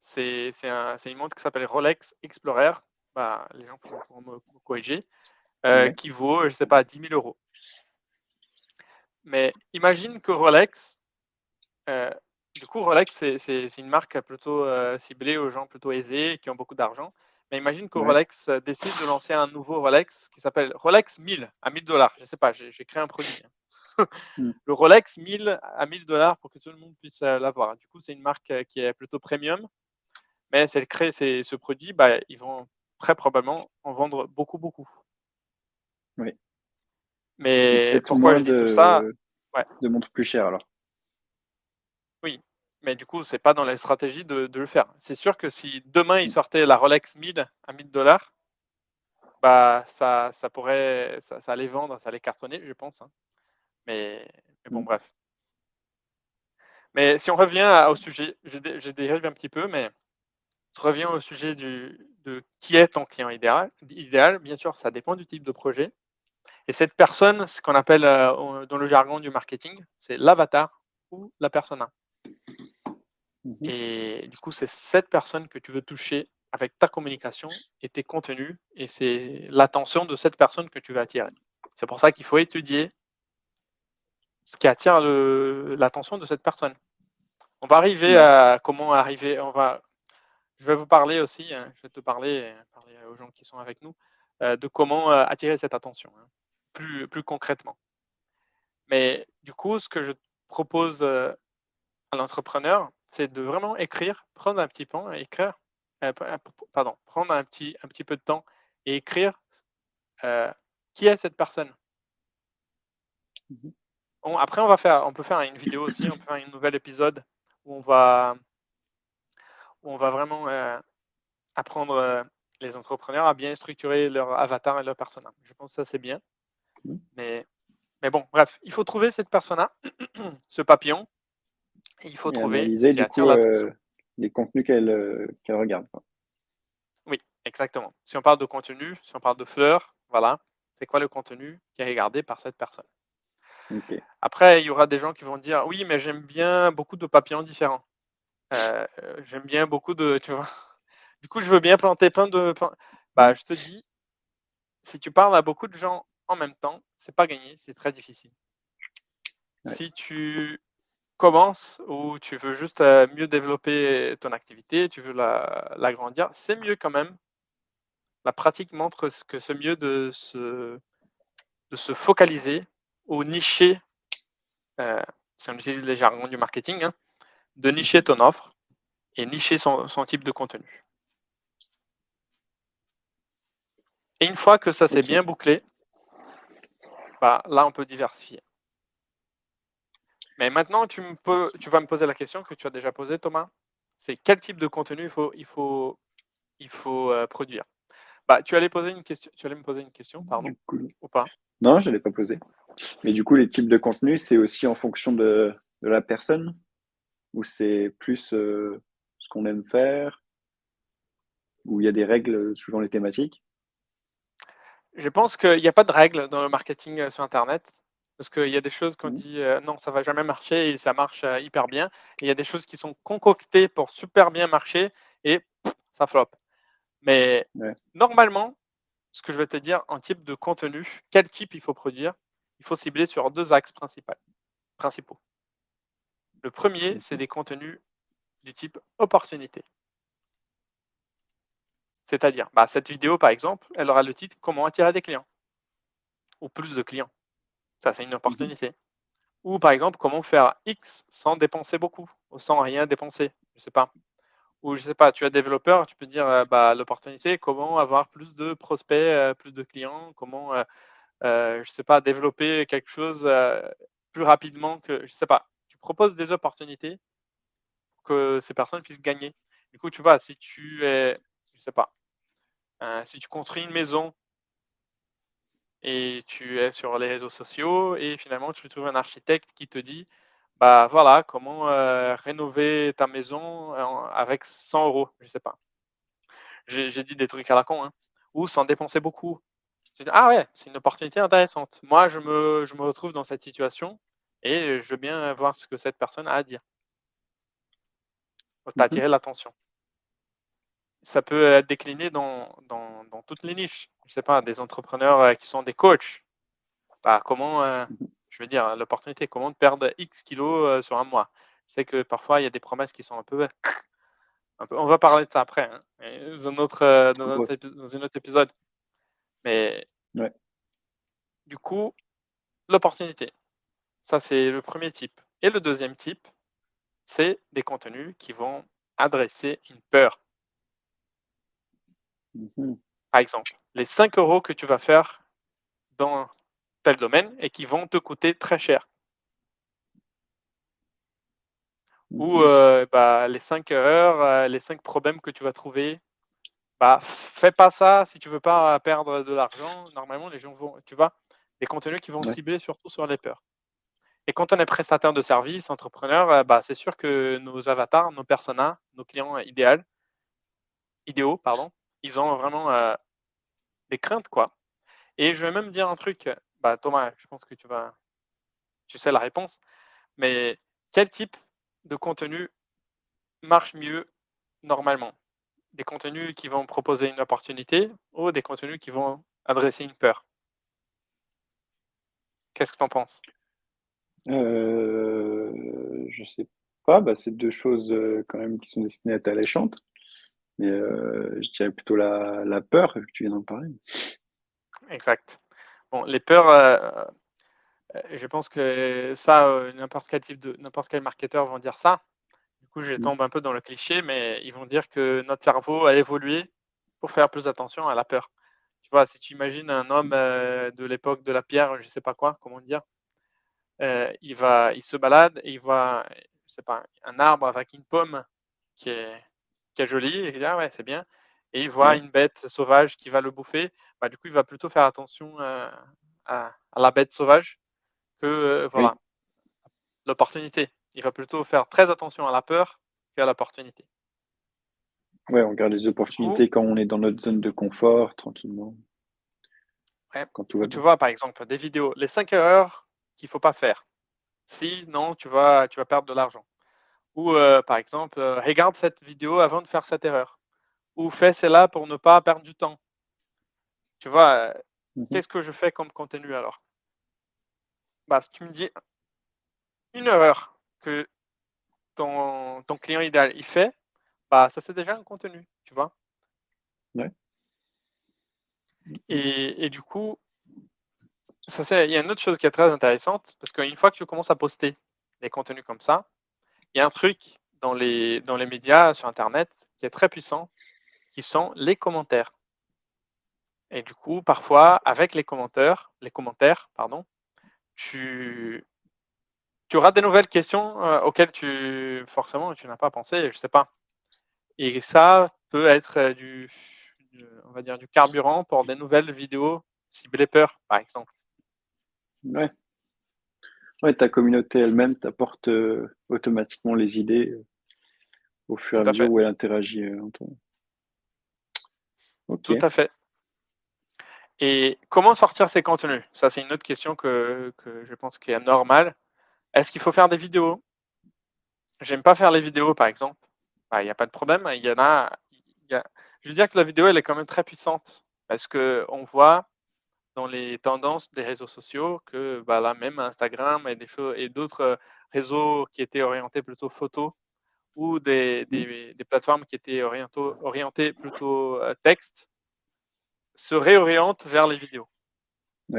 c'est un- une montre qui s'appelle Rolex Explorer. Bah, les gens pourront, pourront me, me corriger. euh, Ouais. Qui vaut, je sais pas, 10 000 euros. Mais imagine que Rolex, euh, du coup, Rolex, c'est- une marque plutôt euh, ciblée aux gens plutôt aisés qui ont beaucoup d'argent. Mais imagine que Ouais. Rolex euh, décide de lancer un nouveau Rolex qui s'appelle Rolex 1000 à 1000 dollars. Je sais pas, j'ai créé un produit. hein. Mm. Le Rolex 1000 à 1000 dollars pour que tout le monde puisse euh, l'avoir. Du coup, c'est une marque euh, qui est plutôt premium. Mais si elle crée ces- ce produit, bah, ils vont très probablement en vendre beaucoup, beaucoup. Oui. Mais pourquoi je dis tout de, ça? Ouais. de montres plus chères alors. Mais du coup, c'est pas dans les stratégies de, de le faire. C'est sûr que si demain ils Mm. sortaient la Rolex 1000 à 1000 dollars, bah ça, ça pourrait, ça, ça allait vendre, ça allait cartonner, je pense. hein. Mais, mais bon, Mm. bref. Mais si on revient à- au sujet, j'ai dé- j'ai dérivé un petit peu, mais si on revient au sujet du, de qui est ton client idéal, idéal, bien sûr, ça dépend du type de projet. Et cette personne, ce qu'on appelle euh, dans le jargon du marketing, c'est l'avatar ou la persona. Mhm. Et du coup, c'est cette personne que tu veux toucher avec ta communication et tes contenus. Et c'est l'attention de cette personne que tu veux attirer. C'est pour ça qu'il faut étudier ce qui attire l'attention de cette personne. On va arriver Ouais. à comment arriver. On va, je vais vous parler aussi, hein, je vais te parler, parler aux gens qui sont avec nous, euh, de comment euh, attirer cette attention, hein, plus, plus concrètement. Mais du coup, ce que je propose euh, à l'entrepreneur, c'est de vraiment écrire, prendre un petit temps, écrire, euh, euh, pardon, prendre un petit, un petit peu de temps et écrire euh, qui est cette personne. Mhm. On- après, on va faire, on peut faire une vidéo aussi, on peut faire un nouvel épisode où on va, où on va vraiment euh, apprendre les entrepreneurs à bien structurer leur avatar et leur persona. Je pense que ça c'est bien. Mhm. Mais, mais bon, bref, il faut trouver cette persona, ce papillon, et il faut Et trouver analyser du coup euh, les contenus qu'elle euh, regarde. quoi. Oui, exactement. Si on parle de contenu, si on parle de fleurs, voilà, c'est quoi le contenu qui est regardé par cette personne? Après, il y aura des gens qui vont dire oui, mais j'aime bien beaucoup de papillons différents. Euh, j'aime bien beaucoup de, tu vois. Du coup, je veux bien planter plein de. Bah, je te dis, si tu parles à beaucoup de gens en même temps, c'est pas gagné, c'est très difficile. Ouais. Si tu commences ou tu veux juste euh, mieux développer ton activité, tu veux la- l'agrandir, c'est mieux quand même. La pratique montre que c'est mieux de se, de se focaliser ou nicher, euh, si on utilise les jargons du marketing, hein, de nicher ton offre et nicher son, son type de contenu. Et une fois que ça c'est Ok. bien bouclé, bah, là on peut diversifier. Mais maintenant, tu, me peux, tu vas me poser la question que tu as déjà posée, Thomas. C'est quel type de contenu il faut, il faut, il faut euh, produire? Bah, tu allais poser une question. Tu allais me poser une question, pardon, coup- ou pas? Non, je ne l'ai pas posé. Mais du coup, les types de contenus, c'est aussi en fonction de, de la personne? Ou c'est plus euh, ce qu'on aime faire? Ou il y a des règles suivant les thématiques? Je pense qu'il n'y a pas de règle dans le marketing euh, sur Internet. Parce qu'il y a des choses qu'on Mhm. dit euh, non, ça va jamais marcher et ça marche euh, hyper bien. Et il y a des choses qui sont concoctées pour super bien marcher et pff, ça flop. Mais Ouais. normalement, ce que je vais te dire en type de contenu, quel type il faut produire, il faut cibler sur deux axes principaux. principaux. Le premier, c'est des contenus du type opportunité. C'est-à-dire, bah, cette vidéo, par exemple, elle aura le titre Comment attirer des clients ou plus de clients. Ça, c'est une opportunité. Ou par exemple, comment faire X sans dépenser beaucoup ou sans rien dépenser. Je sais pas. Ou je sais pas, tu es développeur, tu peux dire euh, bah, l'opportunité, comment avoir plus de prospects, euh, plus de clients, comment, euh, je sais pas, développer quelque chose plus rapidement que, je sais pas. Tu proposes des opportunités pour que ces personnes puissent gagner. Du coup, tu vois, si tu es, je sais pas, si tu construis une maison et tu es sur les réseaux sociaux et finalement tu trouves un architecte qui te dit bah voilà comment euh, rénover ta maison avec 100 euros, je sais pas. J'ai dit des trucs à la con, hein, ou sans dépenser beaucoup. ah ouais, c'est une opportunité intéressante. Moi, je me, je me retrouve dans cette situation et je veux bien voir ce que cette personne a à dire. Tu as attiré l'attention. Ça peut être décliné dans, dans, dans, toutes les niches. Je sais pas, des entrepreneurs euh, qui sont des coachs. Bah, comment, euh, je veux dire, l'opportunité, comment perdre X kilos euh, sur un mois? Je sais que parfois, il y a des promesses qui sont un peu. Un peu on va parler de ça après, hein, dans, notre, dans, notre, dans un autre épisode. Mais ouais. du coup, l'opportunité. Ça, c'est le premier type. Et le deuxième type, c'est des contenus qui vont adresser une peur. Mmh Par exemple, les 5 euros que tu vas faire dans tel domaine et qui vont te coûter très cher. Ou mmh euh, bah, les 5 heures, euh, les 5 problèmes que tu vas trouver. Bah, fais pas ça si tu veux pas perdre de l'argent. Normalement, les gens vont, tu vois, des contenus qui vont cibler surtout sur les peurs. Et quand on est prestataire de service, entrepreneur, euh, bah, c'est sûr que nos avatars, nos personas, nos clients idéaux, idéaux, pardon, ils ont vraiment euh, des craintes, quoi. Et je vais même dire un truc, bah, Thomas, je pense que tu vas, tu sais la réponse, mais quel type de contenu marche mieux normalement? Des contenus qui vont proposer une opportunité ou des contenus qui vont adresser une peur? Qu'est-ce que tu en penses? Euh, je sais pas, bah, c'est deux choses euh, quand même qui sont destinées à être alléchantes. Mais euh, je dirais plutôt la, la peur, que tu viens d'en parler. Exact. Bon, les peurs, je pense que ça, n'importe quel type de n'importe quel marketeur vont dire ça. Du coup, je mmh. tombe un peu dans le cliché, mais ils vont dire que notre cerveau a évolué pour faire plus attention à la peur. Tu vois, si tu imagines un homme de l'époque de la pierre, je sais pas quoi, comment dire, euh, il, va, il se balade et il voit, je sais pas, un arbre avec une pomme qui est, qui est jolie, et il dit, ah ouais, c'est bien. Et il voit une bête sauvage qui va le bouffer. Bah, du coup, il va plutôt faire attention euh, à, la bête sauvage que euh, voilà, l'opportunité. Il va plutôt faire très attention à la peur qu'à l'opportunité. Ouais, on garde les opportunités quand on est dans notre zone de confort, tranquillement. quand tout va tu vois, par exemple, des vidéos, les 5 erreurs qu'il ne faut pas faire. Sinon, tu vas, tu vas perdre de l'argent. Ou euh, par exemple, euh, regarde cette vidéo avant de faire cette erreur. Ou fais cela pour ne pas perdre du temps. Tu vois, euh, mmh qu'est-ce que je fais comme contenu alors? Bah, Si tu me dis une erreur que ton, ton client idéal il fait, bah, ça c'est déjà un contenu, tu vois? Et, et, du coup, il y a une autre chose qui est très intéressante, parce qu'une fois que tu commences à poster des contenus comme ça, il y a un truc dans les, dans les médias, sur Internet, qui est très puissant, qui sont les commentaires. Et du coup, parfois, avec les commentaires, les commentaires, pardon, tu, tu auras des nouvelles questions euh, auxquelles tu forcément tu n'as pas pensé, je sais pas. Et ça peut être euh, du, on va dire du carburant pour des nouvelles vidéos ciblées peur, par exemple. Ouais. Ouais, ta communauté elle-même t'apporte euh, automatiquement les idées euh, au fur et à, mesure où elle interagit euh, entre Tout à fait. Et comment sortir ces contenus? Ça, c'est une autre question que, je pense qui est normale. Est-ce qu'il faut faire des vidéos? J'aime pas faire les vidéos, par exemple. Bah, il n'y a pas de problème. Il y en a, Je veux dire que la vidéo, elle est quand même très puissante parce qu'on voit dans les tendances des réseaux sociaux que bah, là même Instagram et des choses et d'autres euh, réseaux qui étaient orientés plutôt photo ou des, des, plateformes qui étaient orientées plutôt euh, texte se réorientent vers les vidéos.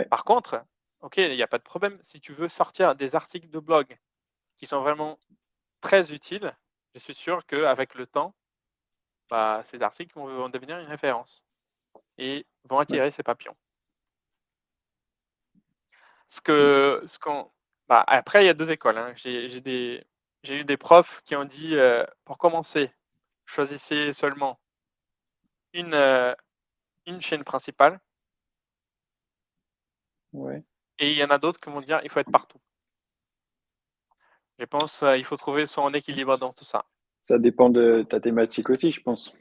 Par contre, ok, il n'y a pas de problème. Si tu veux sortir des articles de blog qui sont vraiment très utiles, je suis sûr qu'avec le temps, bah, ces articles vont, devenir une référence et vont attirer ces papillons. Ce que, ce qu'on, bah, après, il y a deux écoles. Hein. J'ai, des, j'ai eu des profs qui ont dit, euh, pour commencer, choisissez seulement une, euh, une chaîne principale. Ouais. Et il y en a d'autres qui vont dire il faut être partout. Je pense qu'il euh, faut trouver son équilibre dans tout ça. Ça dépend de ta thématique aussi, je pense.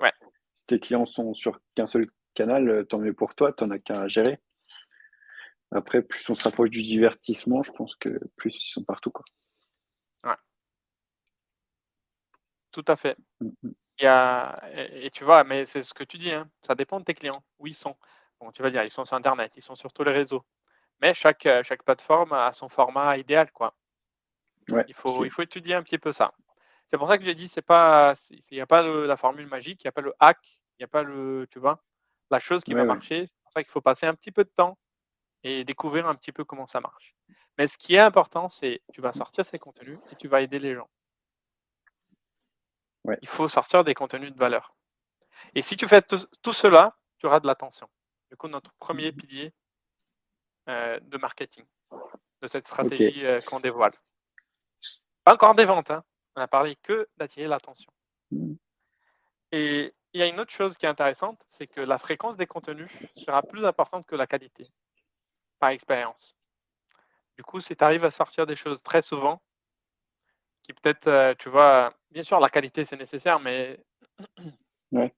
Ouais. Si tes clients sont sur qu'un seul canal, tant mieux pour toi, tu n'en as qu'un à gérer. Après, plus on se rapproche du divertissement, je pense que plus ils sont partout. Quoi. Ouais. Tout à fait. Mm, mm. Il y a, et, tu vois, mais c'est ce que tu dis, hein, ça dépend de tes clients, où ils sont. Bon, tu vas dire, ils sont sur Internet, ils sont sur tous les réseaux. Mais chaque, euh, chaque plateforme a son format idéal, quoi. Ouais, il, faut, il faut étudier un petit peu ça. C'est pour ça que j'ai dit, c'est pas, il n'y a pas la formule magique, il n'y a pas le hack, il n'y a pas le, tu vois, la chose qui va marcher. C'est pour ça qu'il faut passer un petit peu de temps et découvrir un petit peu comment ça marche. Mais ce qui est important, c'est tu vas sortir ces contenus et tu vas aider les gens. Il faut sortir des contenus de valeur. Et si tu fais tout, cela, tu auras de l'attention. Du coup, notre premier mmh pilier euh, de marketing, de cette stratégie euh, qu'on dévoile. Pas encore des ventes, hein. on a parlé que d'attirer l'attention. Mmh. Et il y a une autre chose qui est intéressante, c'est que la fréquence des contenus sera plus importante que la qualité, par expérience. Du coup, si tu arrives à sortir des choses très souvent, qui peut-être, euh, tu vois, bien sûr, la qualité, c'est nécessaire, mais... mais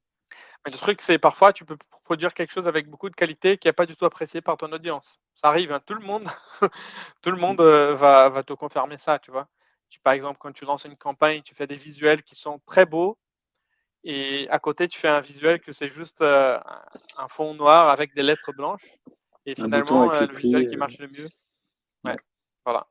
le truc, c'est parfois, tu peux produire quelque chose avec beaucoup de qualité qui n'est pas du tout apprécié par ton audience. Ça arrive, hein. tout le monde, tout le monde euh, va, va, te confirmer ça, tu vois. Tu, par exemple, quand tu lances une campagne, tu fais des visuels qui sont très beaux, et à côté, tu fais un visuel que c'est juste euh, un fond noir avec des lettres blanches. Et finalement, le visuel qui marche le mieux. Ouais, voilà.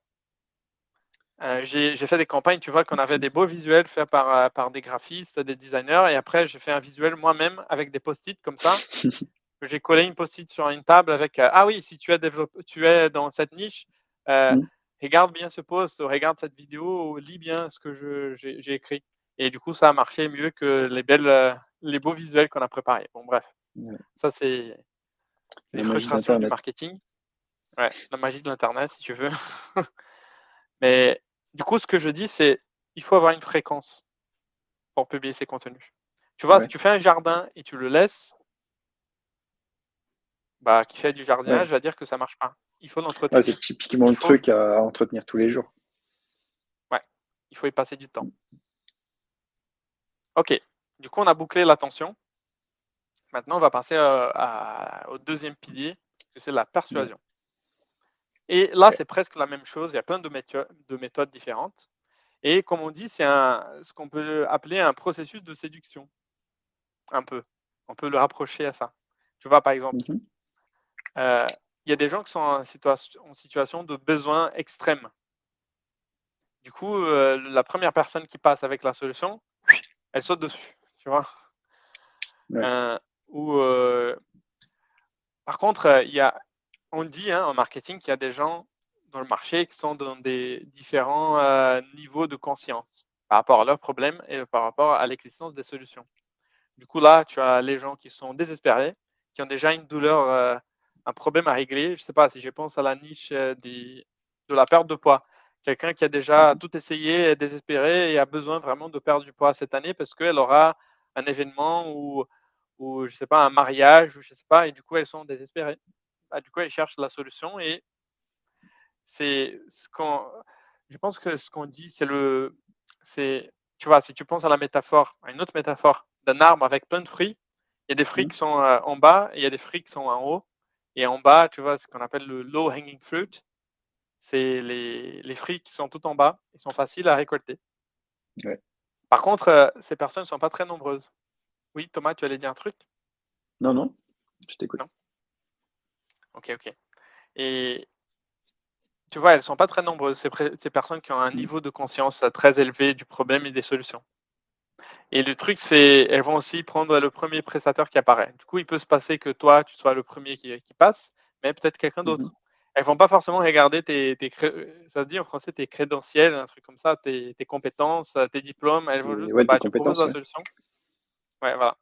Euh, j'ai fait des campagnes, tu vois, qu'on avait des beaux visuels faits par, euh, par des graphistes, des designers, et après, j'ai fait un visuel moi-même avec des post-it comme ça. j'ai collé une post-it sur une table avec euh, Ah oui, si tu es, tu es dans cette niche, mmh. regarde bien ce post, regarde cette vidéo, lis bien ce que j'ai écrit. Et du coup, ça a marché mieux que les, belles, les beaux visuels qu'on a préparés. Bon, bref, ça, c'est les frustrations du marketing. Ouais, la magie de l'Internet, si tu veux. Mais du coup, ce que je dis, c'est il faut avoir une fréquence pour publier ces contenus. Tu vois, si tu fais un jardin et tu le laisses, bah, qui fait du jardinage, je va dire que ça marche pas. Il faut l'entretenir. c'est typiquement le truc à entretenir tous les jours. Ouais, il faut y passer du temps. Ok, du coup, on a bouclé l'attention. Maintenant, on va passer euh, au deuxième pilier, c'est la persuasion. Et là, c'est presque la même chose. Il y a plein de, de méthodes différentes. Et comme on dit, c'est ce qu'on peut appeler un processus de séduction. Un peu. On peut le rapprocher à ça. Tu vois, par exemple, mmh euh, il y a des gens qui sont en situation, de besoin extrême. Du coup, euh, la première personne qui passe avec la solution, elle saute dessus. Tu vois? Euh, ou, par contre, il y a on dit hein, en marketing qu'il y a des gens dans le marché qui sont dans des différents euh, niveaux de conscience par rapport à leurs problèmes et par rapport à l'existence des solutions. Du coup, là, tu as les gens qui sont désespérés, qui ont déjà une douleur, euh, un problème à régler. Je ne sais pas si je pense à la niche euh, de la perte de poids. Quelqu'un qui a déjà mmh tout essayé, est désespéré et a besoin vraiment de perdre du poids cette année parce qu'elle aura un événement ou, ou, je sais pas, un mariage, ou je sais pas, et du coup, elles sont désespérées. Bah, du coup, elle cherche la solution et c'est ce qu'on. Je pense que ce qu'on dit, c'est le. C'est, tu vois, si tu penses à la métaphore, à une autre métaphore d'un arbre avec plein de fruits, il y a des fruits qui sont euh, en bas et il y a des fruits qui sont en haut. Et en bas, tu vois, ce qu'on appelle le low hanging fruit, c'est les, les, fruits qui sont tout en bas, ils sont faciles à récolter. Par contre, euh, ces personnes ne sont pas très nombreuses. Oui, Thomas, tu allais dire un truc? Non, non, je t'écoute. Ok, ok. Et tu vois, elles ne sont pas très nombreuses, ces, personnes qui ont un mmh. niveau de conscience très élevé du problème et des solutions. Et le truc, c'est elles vont aussi prendre le premier prestataire qui apparaît. Du coup, il peut se passer que toi, tu sois le premier qui, passe, mais peut-être quelqu'un d'autre. Elles mmh Elles vont pas forcément regarder tes, ça se dit en français, tes crédentiels, un truc comme ça, tes, compétences, tes diplômes. Elles vont juste, bah, tu proposes la solution. Ouais, voilà.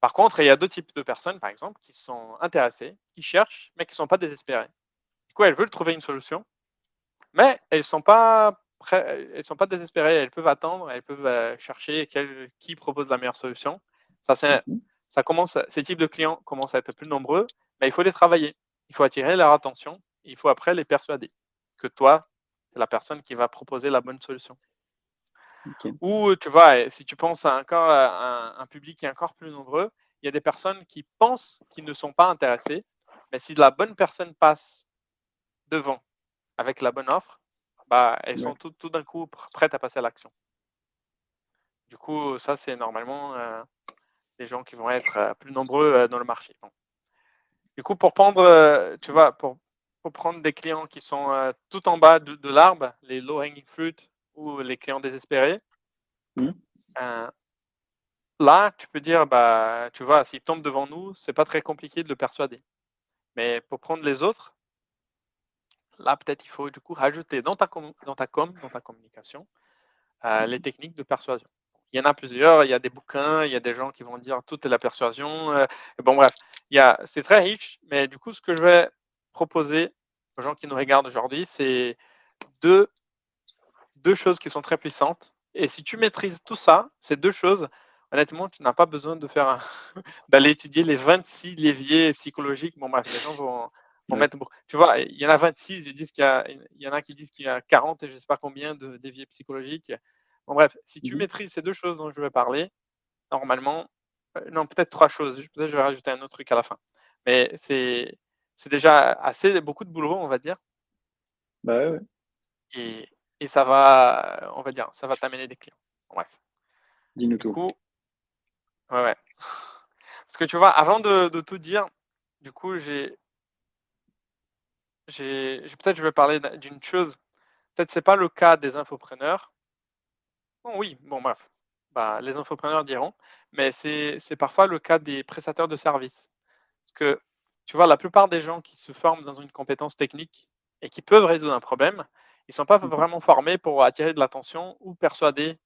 Par contre, il y a deux types de personnes, par exemple, qui sont intéressées, qui cherchent, mais qui ne sont pas désespérées. Du coup, elles veulent trouver une solution, mais elles ne sont, pas elles sont pas désespérées. Elles peuvent attendre, elles peuvent euh, chercher qui propose la meilleure solution. Ça, c'est ça commence, ces types de clients commencent à être plus nombreux, mais il faut les travailler. Il faut attirer leur attention. Il faut après les persuader que toi, c'est la personne qui va proposer la bonne solution. Ou tu vois, si tu penses à encore un, un, public qui est encore plus nombreux, il y a des personnes qui pensent qu'ils ne sont pas intéressés, mais si la bonne personne passe devant avec la bonne offre, bah, elles sont tout, tout d'un coup prêtes à passer à l'action. Du coup, ça, c'est normalement euh, les gens qui vont être euh, plus nombreux euh, dans le marché. Du coup, pour prendre, tu vois, pour, pour, prendre des clients qui sont tout en bas de, l'arbre, les low hanging fruit ou les clients désespérés, mmh. là, tu peux dire, bah, tu vois, s'ils tombent devant nous, c'est pas très compliqué de le persuader. Mais pour prendre les autres, là, peut-être il faut du coup rajouter dans ta, dans ta com, dans ta communication, euh, les techniques de persuasion. Il y en a plusieurs, il y a des bouquins, il y a des gens qui vont dire tout est la persuasion. Euh, bon, bref, c'est très riche, mais du coup, ce que je vais proposer aux gens qui nous regardent aujourd'hui, c'est deux, deux choses qui sont très puissantes. Et si tu maîtrises tout ça, ces deux choses, honnêtement, tu n'as pas besoin de faire d'aller étudier les 26 leviers psychologiques. Bon, bref, les gens vont, mettre. Tu vois, il y en a 26, ils disent qu'il y, a, il y en a qui disent qu'il y a 40 et je ne sais pas combien de leviers psychologiques. Bon, bref, si tu mmh maîtrises ces deux choses dont je vais parler, normalement, euh, non, peut-être trois choses. Peut-être je vais rajouter un autre truc à la fin. Mais c'est, c'est déjà assez beaucoup de boulot, on va dire. Bah ouais. Et, et ça va, on va dire, ça va t'amener des clients. bref. Dis-nous tout. Ouais, ouais. Parce que tu vois, avant de, tout dire, du coup, j'ai. j'ai Peut-être je vais parler d'une chose. Peut-être c'est pas le cas des infopreneurs. Bon, oui, bon, bref. Bah, les infopreneurs diront. Mais c'est parfois le cas des prestataires de services. Parce que, tu vois, la plupart des gens qui se forment dans une compétence technique et qui peuvent résoudre un problème, ils ne sont pas mmh vraiment formés pour attirer de l'attention ou persuader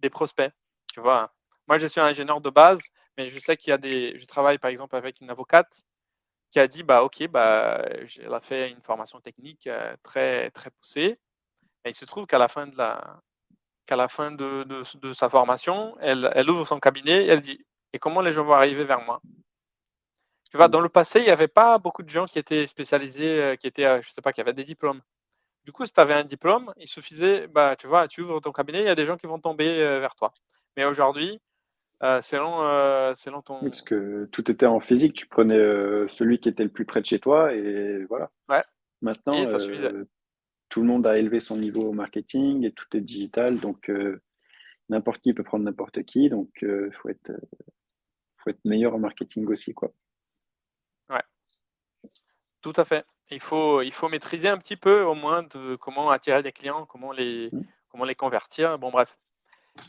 des prospects. Tu vois, moi, je suis un ingénieur de base, mais je sais qu'il y a des. Je travaille par exemple avec une avocate qui a dit bah ok bah elle a fait une formation technique euh, très très poussée. Et il se trouve qu'à la fin de la qu'à la fin de, de, sa formation, elle, elle, ouvre son cabinet et elle dit et comment les gens vont arriver vers moi? Tu vois, dans le passé, il n'y avait pas beaucoup de gens qui étaient spécialisés, euh, qui étaient, euh, je sais pas, qui avaient des diplômes. Du coup, si tu avais un diplôme, il suffisait, bah, tu vois, tu ouvres ton cabinet, il y a des gens qui vont tomber vers toi. Mais aujourd'hui, euh, selon, euh, selon ton. parce que tout était en physique, tu prenais euh, celui qui était le plus près de chez toi et voilà. Ouais. Maintenant, tout le monde a élevé son niveau au marketing et tout est digital, donc n'importe qui peut prendre n'importe qui, donc il faut, être, faut être meilleur en marketing aussi. Quoi. Ouais, tout à fait. Il faut, il faut maîtriser un petit peu au moins de comment attirer des clients, comment les, mmh. comment les convertir. Bon, bref.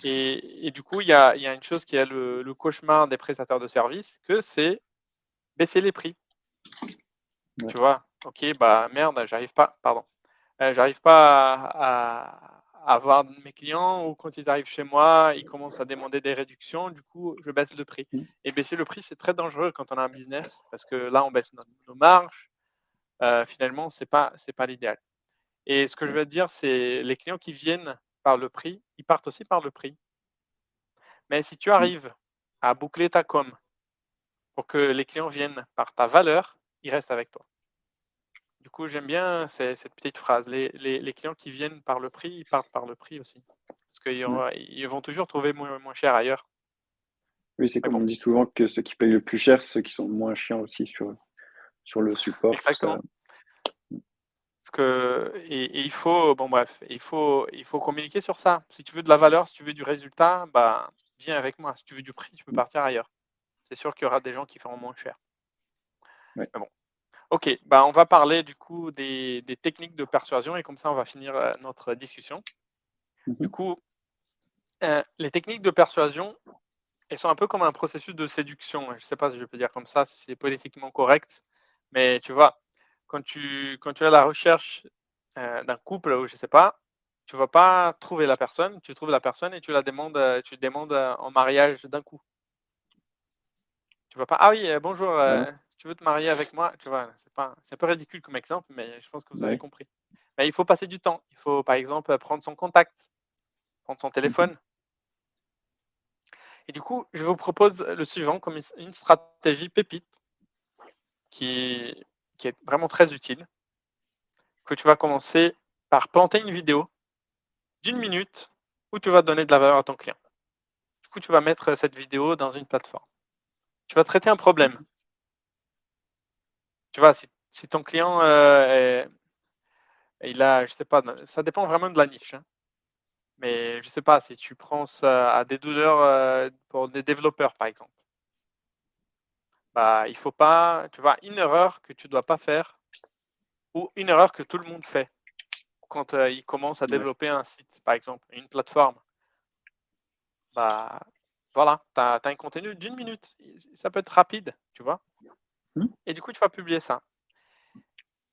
Et, du coup, il y a, une chose qui est le, cauchemar des prestataires de services, que c'est baisser les prix. Tu vois, ok, bah merde, j'arrive pas, pardon, euh, j'arrive pas à, avoir mes clients ou quand ils arrivent chez moi, ils commencent à demander des réductions, du coup, je baisse le prix. Mmh. Et baisser le prix, c'est très dangereux quand on a un business parce que là, on baisse nos, marges. Euh, finalement, c'est pas, c'est pas l'idéal. Et ce que je veux dire, c'est les clients qui viennent par le prix, ils partent aussi par le prix. Mais si tu mmh. arrives à boucler ta com pour que les clients viennent par ta valeur, ils restent avec toi. Du coup, j'aime bien cette petite phrase. Les, clients qui viennent par le prix, ils partent par le prix aussi. Parce qu'ils mmh. vont toujours trouver moins, cher ailleurs. Oui, c'est comme on dit souvent que ceux qui payent le plus cher, ceux qui sont moins chiants aussi sur, sur le support. Exactement que, et, il faut, bon bref, il faut, il faut communiquer sur ça. Si tu veux de la valeur, si tu veux du résultat, bah, viens avec moi. Si tu veux du prix, tu peux mmh. partir ailleurs. C'est sûr qu'il y aura des gens qui feront moins cher. bon. Ok, bah, on va parler du coup des, techniques de persuasion et comme ça, on va finir euh, notre discussion. Mmh du coup, euh, les techniques de persuasion, elles sont un peu comme un processus de séduction. Je ne sais pas si je peux dire comme ça, si c'est politiquement correct, mais tu vois, quand tu, quand tu es à la recherche euh, d'un couple ou je ne sais pas, tu ne vas pas trouver la personne, tu trouves la personne et tu la demandes, euh, tu demandes euh, en mariage d'un coup. Tu vas pas, ah oui, bonjour, tu veux te marier avec moi? Tu vois, c'est pas, c'est un peu ridicule comme exemple, mais je pense que vous avez compris. Mais il faut passer du temps. Il faut, par exemple, prendre son contact, prendre son mmh téléphone. Et du coup, je vous propose le suivant comme une stratégie pépite qui, est vraiment très utile, que tu vas commencer par planter une vidéo d'une minute où tu vas donner de la valeur à ton client. Du coup, tu vas mettre cette vidéo dans une plateforme. Tu vas traiter un problème. Tu vois, si, ton client, euh, il a, je sais pas, ça dépend vraiment de la niche. Hein. Mais je sais pas, si tu prends à des douleurs euh, pour des développeurs, par exemple, bah, il faut pas, tu vois, une erreur que tu dois pas faire ou une erreur que tout le monde fait quand euh, il commence à développer un site, par exemple, une plateforme. Bah, voilà, tu as, un contenu d'une minute. Ça peut être rapide, tu vois. Mmh. Et du coup, tu vas publier ça.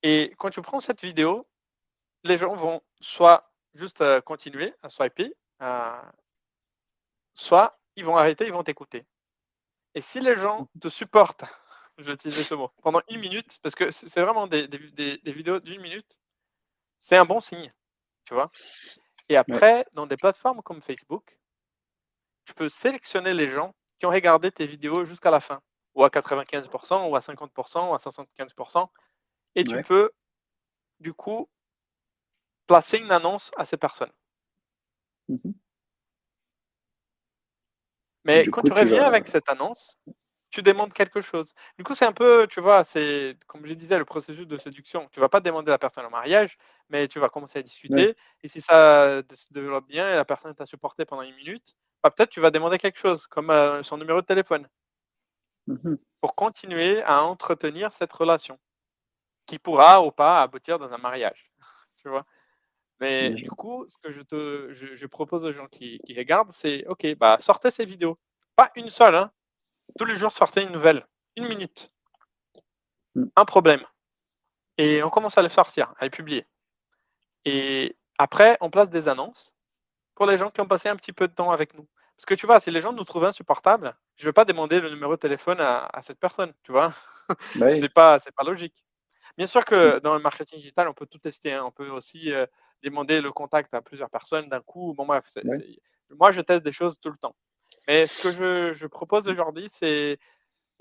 Et quand tu prends cette vidéo, les gens vont soit juste euh, continuer à swiper, euh, soit ils vont arrêter, ils vont t'écouter. Et si les gens te supportent, je vais utiliser ce mot, pendant une minute, parce que c'est vraiment des, vidéos d'une minute, c'est un bon signe, tu vois. Et après, dans des plateformes comme Facebook, tu peux sélectionner les gens qui ont regardé tes vidéos jusqu'à la fin, ou à 95%, ou à 50%, ou à 75%, et tu peux, du coup, placer une annonce à ces personnes. Mmh Mais quand tu reviens avec cette annonce, tu demandes quelque chose. Du coup, c'est un peu, tu vois, c'est comme je disais, le processus de séduction. Tu vas pas demander à la personne en mariage, mais tu vas commencer à discuter. Et si ça se développe bien et la personne t'a supporté pendant une minute, bah, peut-être tu vas demander quelque chose, comme euh, son numéro de téléphone, mmh pour continuer à entretenir cette relation, qui pourra ou pas aboutir dans un mariage. tu vois? Mais du coup, ce que je, te, je, propose aux gens qui, regardent, c'est OK, bah, sortez ces vidéos. Pas une seule, hein. tous les jours, sortez une nouvelle, une minute. Mmh. Un problème. Et on commence à les sortir, à les publier. Et après, on place des annonces pour les gens qui ont passé un petit peu de temps avec nous. Parce que tu vois, si les gens nous trouvent insupportables, je ne vais pas demander le numéro de téléphone à, cette personne, tu vois. Bah c'est pas, c'est pas logique. Bien sûr que mmh. dans le marketing digital, on peut tout tester. Hein. On peut aussi euh, demander le contact à plusieurs personnes d'un coup. Bon, bref, moi, je teste des choses tout le temps. Mais ce que je, propose aujourd'hui, c'est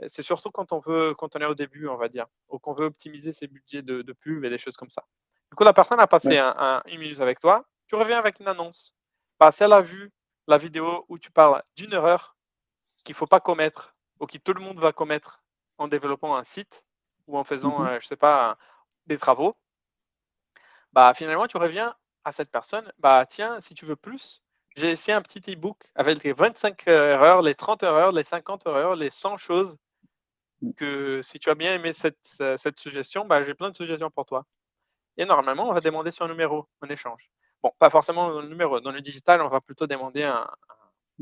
c'est surtout quand on veut, quand on est au début, on va dire, ou qu'on veut optimiser ses budgets de, pub et des choses comme ça. Du coup, la personne a passé une minute avec toi, tu reviens avec une annonce. Bah, si elle a vu la vidéo où tu parles d'une erreur qu'il ne faut pas commettre, ou que tout le monde va commettre en développant un site, ou en faisant, mmh euh, je sais pas, des travaux, bah, finalement, tu reviens à cette personne, bah, tiens, si tu veux plus, j'ai essayé un petit e-book avec les 25 erreurs, les 30 erreurs, les 50 erreurs, les 100 choses que si tu as bien aimé cette, cette suggestion, bah, j'ai plein de suggestions pour toi. Et normalement, on va demander son numéro en échange. Bon, pas forcément le numéro. Dans le digital, on va plutôt demander un,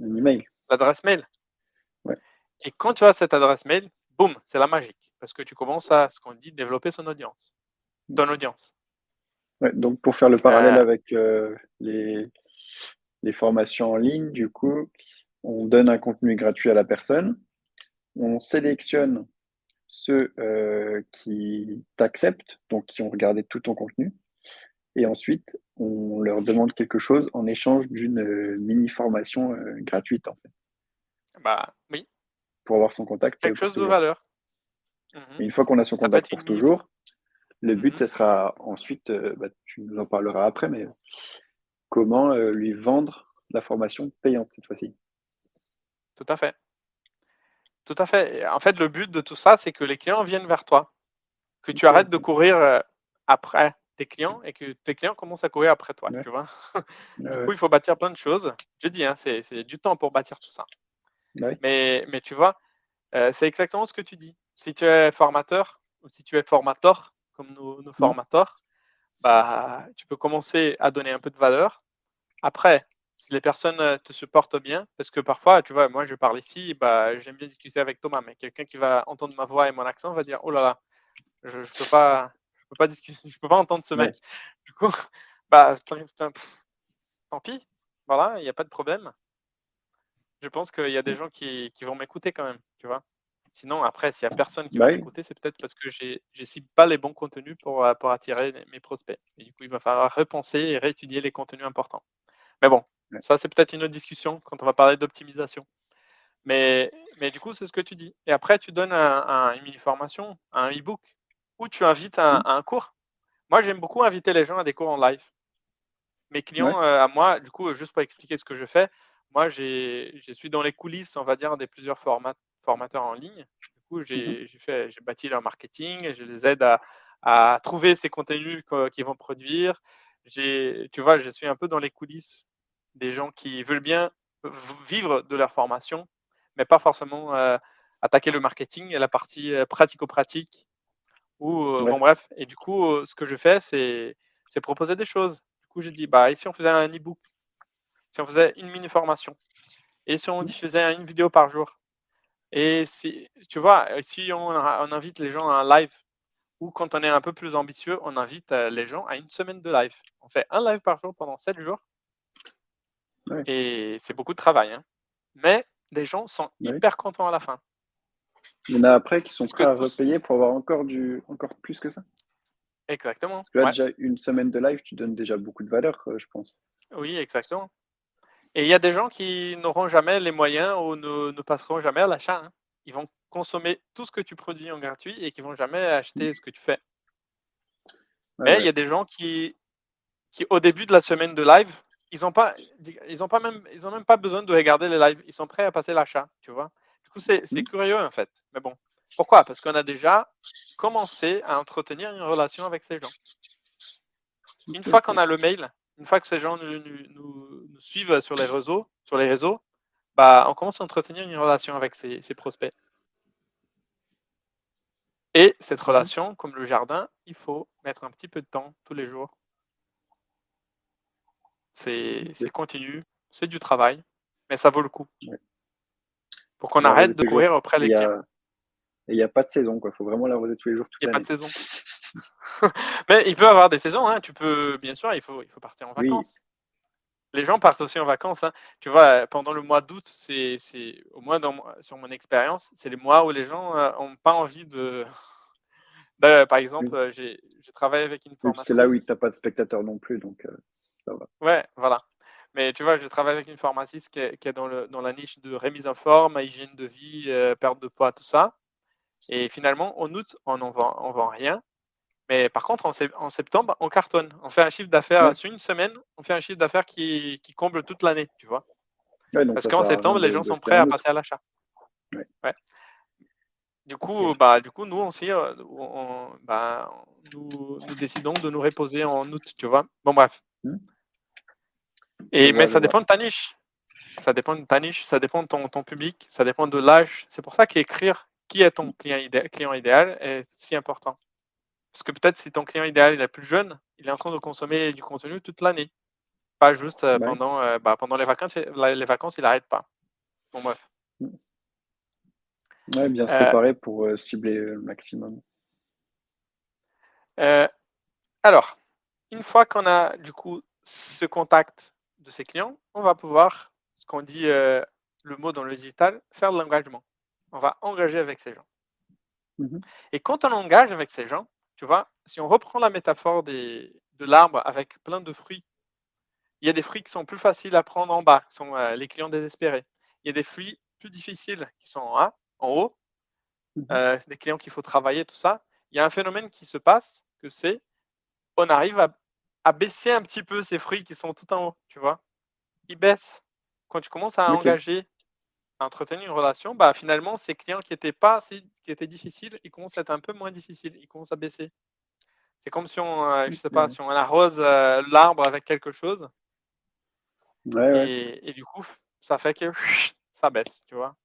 un email. L'adresse mail. Et quand tu as cette adresse mail, boum, c'est la magique. Parce que tu commences à, ce qu'on dit, développer son audience. Ton audience donc pour faire le parallèle euh. avec euh, les, les, formations en ligne, du coup, on donne un contenu gratuit à la personne, on sélectionne ceux euh, qui t'acceptent, donc qui ont regardé tout ton contenu, et ensuite on leur demande quelque chose en échange d'une mini formation gratuite en fait. Bah oui. Pour avoir son contact. Quelque chose de valeur. Une fois qu'on a son contact pour toujours, le but, ce sera ensuite, euh, bah, tu nous en parleras après, mais comment euh, lui vendre la formation payante cette fois-ci? Tout à fait. Tout à fait. En fait, le but de tout ça, c'est que les clients viennent vers toi, que tu arrêtes de courir euh, après tes clients et que tes clients commencent à courir après toi. Tu vois du coup, il faut bâtir plein de choses. Je dis, hein, c'est du temps pour bâtir tout ça. Mais, mais tu vois, c'est exactement ce que tu dis. Si tu es formateur ou si tu es formateur, comme nos, formateurs, bah, tu peux commencer à donner un peu de valeur. Après, si les personnes euh, te supportent bien, parce que parfois, tu vois, moi je parle ici, bah, j'aime bien discuter avec Thomas, mais quelqu'un qui va entendre ma voix et mon accent va dire Oh là là, je ne peux pas. Je peux pas discuter, je peux pas entendre ce mec. Du coup, bah, tant pis, voilà, il n'y a pas de problème. Je pense qu'il y a des mmh. gens qui, qui vont m'écouter quand même, tu vois. Sinon, après, s'il n'y a personne qui va bah écouter, c'est peut-être parce que je ne cible pas les bons contenus pour, euh, pour attirer mes prospects. Et du coup, il va falloir repenser et réétudier les contenus importants. Mais bon, ça, c'est peut-être une autre discussion quand on va parler d'optimisation. Mais, mais du coup, c'est ce que tu dis. Et après, tu donnes une mini-formation, un e-book, ou tu invites à, un cours. Moi, j'aime beaucoup inviter les gens à des cours en live. Mes clients, euh, à moi, du coup, juste pour expliquer ce que je fais, moi, je suis dans les coulisses, on va dire, des plusieurs formateurs en ligne. Du coup, j'ai mmh j'ai bâti leur marketing, et je les aide à, à trouver ces contenus qu'ils vont produire. Tu vois, je suis un peu dans les coulisses des gens qui veulent bien vivre de leur formation, mais pas forcément euh, attaquer le marketing et la partie euh, pratico-pratique. Ou, euh, bon, bref. Et du coup, ce que je fais, c'est proposer des choses. Du coup, je dis, bah, ici, on faisait un e-book, si on faisait une mini-formation, et si on diffusait une vidéo par jour, et si, tu vois, si on, on invite les gens à un live, ou quand on est un peu plus ambitieux, on invite les gens à une semaine de live. On fait un live par jour pendant 7 jours. Et c'est beaucoup de travail. Hein. Mais les gens sont hyper contents à la fin. Il y en a après qui sont prêts à repayer pour avoir encore, du, encore plus que ça. Exactement. Parce que là, déjà, une semaine de live, tu donnes déjà beaucoup de valeur, je pense. Oui, exactement. Et il y a des gens qui n'auront jamais les moyens ou ne, ne passeront jamais à l'achat. Hein. Ils vont consommer tout ce que tu produis en gratuit et qui vont jamais acheter mmh. ce que tu fais. Mais il y a des gens qui, qui, au début de la semaine de live, ils n'ont pas, ils ont pas même, ils ont même pas besoin de regarder les lives. Ils sont prêts à passer l'achat, tu vois. Du coup, c'est mmh. curieux en fait. Mais bon, pourquoi? Parce qu'on a déjà commencé à entretenir une relation avec ces gens. Une fois qu'on a le mail, une fois que ces gens nous, nous, nous, suivent sur les réseaux, sur les réseaux, bah, on commence à entretenir une relation avec ces, ces prospects. Et cette mmh relation, comme le jardin, il faut mettre un petit peu de temps tous les jours. C'est continu, c'est du travail, mais ça vaut le coup. Pour qu'on arrête de courir auprès des clients. Il n'y a pas de saison, il faut vraiment l'arroser tous les jours. Il n'y a pas de saison. mais il peut y avoir des saisons, hein. tu peux, bien sûr, il faut, il faut partir en vacances les gens partent aussi en vacances. Hein. Tu vois, pendant le mois d'août, c'est, au moins dans, sur mon expérience, c'est les mois où les gens n'ont euh, pas envie de. par exemple, euh, j'ai, travaillé avec une formatrice. C'est là où tu n'as pas de spectateurs non plus, donc euh, ça va. Ouais, voilà. Mais tu vois, je travaille avec une pharmaciste qui est, dans, le, dans, la niche de remise en forme, hygiène de vie, perte de poids, tout ça. Et finalement, en août, on n'en vend, on vend rien. Mais par contre, en, septembre, on cartonne. On fait un chiffre d'affaires sur une semaine, on fait un chiffre d'affaires qui, comble toute l'année, tu vois. Parce qu'en septembre, les gens sont prêts à passer à l'achat. Du coup, bah, du coup, nous aussi, euh, bah, nous, décidons de nous reposer en août, tu vois. Bon, bref. Hmm. Et, mais ça dépend de ta niche. Ça dépend de ta niche, ça dépend de ton, ton public, ça dépend de l'âge. C'est pour ça qu'écrire qui est ton client, client idéal est si important. Parce que peut-être si ton client idéal il est plus jeune, il est en train de consommer du contenu toute l'année. Pas juste euh, pendant, euh, bah, pendant les vacances, les vacances, il n'arrête pas. Bon, bref. Mmh. Ouais, bien se euh, préparer pour cibler le maximum. alors, une fois qu'on a du coup ce contact de ses clients, on va pouvoir, ce qu'on dit le mot dans le digital, faire de l'engagement. On va engager avec ces gens. Mmh Et quand on engage avec ces gens, tu vois, si on reprend la métaphore de l'arbre avec plein de fruits, il y a des fruits qui sont plus faciles à prendre en bas, qui sont euh, les clients désespérés. Il y a des fruits plus difficiles qui sont en, en haut, mmh euh, des clients qu'il faut travailler, tout ça. Il y a un phénomène qui se passe, que c'est, on arrive à, baisser un petit peu ces fruits qui sont tout en haut, tu vois. Ils baissent. Quand tu commences à engager entretenir une relation, bah, finalement, ces clients qui étaient pas qui étaient difficiles, ils commencent à être un peu moins difficiles, ils commencent à baisser. C'est comme si on, euh, je sais pas, si on arrose euh, l'arbre avec quelque chose. et, du coup, ça fait que ça baisse, tu vois.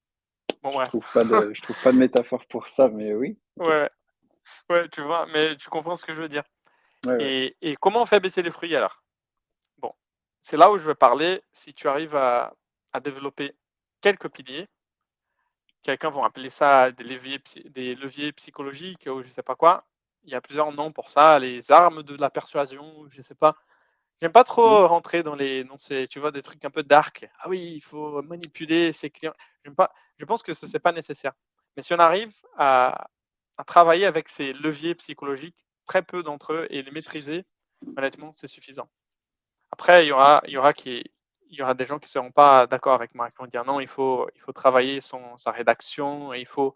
Bon, Je trouve pas de, je trouve pas de métaphore pour ça, mais oui. Ouais. Ouais, tu vois, mais tu comprends ce que je veux dire. et, et, comment on fait baisser les fruits alors? Bon, c'est là où je vais parler. Si tu arrives à, à développer quelques piliers. Quelqu'un va appeler ça des leviers, des leviers psychologiques ou je ne sais pas quoi. Il y a plusieurs noms pour ça, les armes de la persuasion, je ne sais pas. J'aime pas trop rentrer dans les non c'est tu vois des trucs un peu dark. Ah oui, il faut manipuler ses clients. J'aime pas. Je pense que ce n'est pas nécessaire. Mais si on arrive à, à, travailler avec ces leviers psychologiques, très peu d'entre eux et les maîtriser, honnêtement, c'est suffisant. Après, il y aura, il y aura qui, il y aura des gens qui ne seront pas d'accord avec moi, qui vont dire non, il faut, il faut travailler son, sa rédaction, il faut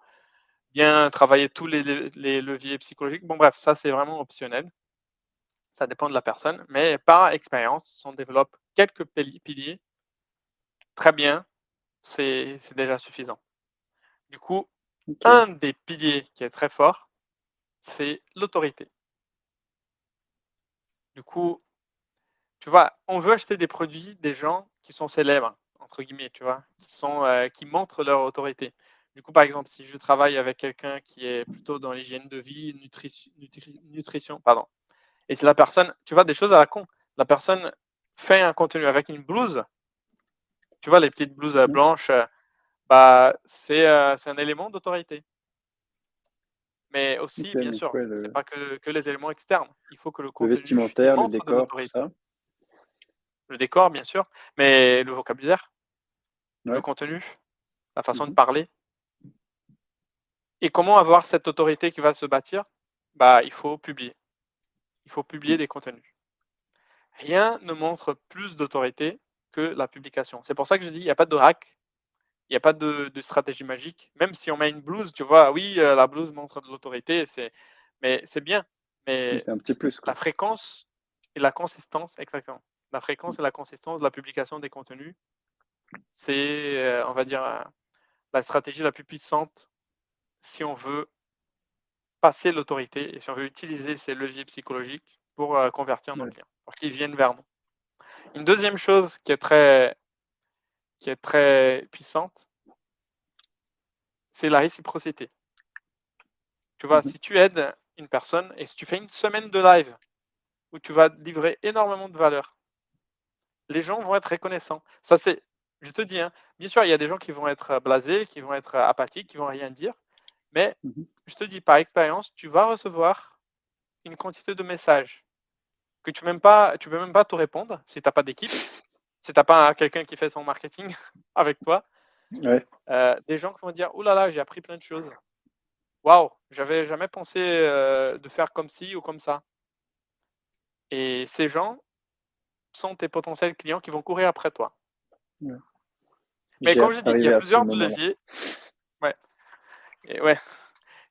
bien travailler tous les, les leviers psychologiques. Bon, bref, ça, c'est vraiment optionnel. Ça dépend de la personne, mais par expérience, si on développe quelques piliers, très bien, c'est déjà suffisant. Du coup, un des piliers qui est très fort, c'est l'autorité. Du coup, tu vois, on veut acheter des produits des gens qui sont célèbres, entre guillemets, tu vois, qui, sont, euh, qui montrent leur autorité. Du coup, par exemple, si je travaille avec quelqu'un qui est plutôt dans l'hygiène de vie, nutrition, nutrition, pardon, et si la personne, tu vois, des choses à la con, la personne fait un contenu avec une blouse, tu vois, les petites blouses euh, blanches, euh, bah, c'est un élément d'autorité. Mais aussi, bien sûr, ce n'est pas que, que, les éléments externes. Il faut que le contenu. Le vestimentaire, le décor, tout ça? Le décor, bien sûr, mais le vocabulaire, le contenu, la façon de mmh parler. Et comment avoir cette autorité qui va se bâtir? Bah, Il faut publier. Il faut publier des contenus. Rien ne montre plus d'autorité que la publication. C'est pour ça que je dis, il n'y a pas de hack, il n'y a pas de, stratégie magique. Même si on met une blouse, tu vois, oui, euh, la blouse montre de l'autorité, c'est, mais c'est bien. Mais c'est un petit plus. La fréquence et la consistance, exactement. La fréquence et la consistance de la publication des contenus, c'est, euh, on va dire, euh, la stratégie la plus puissante si on veut passer l'autorité et si on veut utiliser ces leviers psychologiques pour convertir nos clients, pour qu'ils viennent vers nous. Une deuxième chose qui est très qui est très puissante, c'est la réciprocité. Tu vois, mmh si tu aides une personne et si tu fais une semaine de live où tu vas livrer énormément de valeur, les gens vont être reconnaissants. Ça, c'est, je te dis, hein, bien sûr, il y a des gens qui vont être blasés, qui vont être apathiques, qui vont rien dire, mais mmh je te dis par expérience, tu vas recevoir une quantité de messages que tu ne peux même pas te répondre si tu n'as pas d'équipe si tu n'as pas quelqu'un qui fait son marketing avec toi, euh, des gens qui vont dire Oh là là, j'ai appris plein de choses. Waouh, j'avais jamais pensé euh, de faire comme ci ou comme ça. Et ces gens sont tes potentiels clients qui vont courir après toi. Mais comme je dis, il y a plusieurs leviers. Ouais. Et ouais.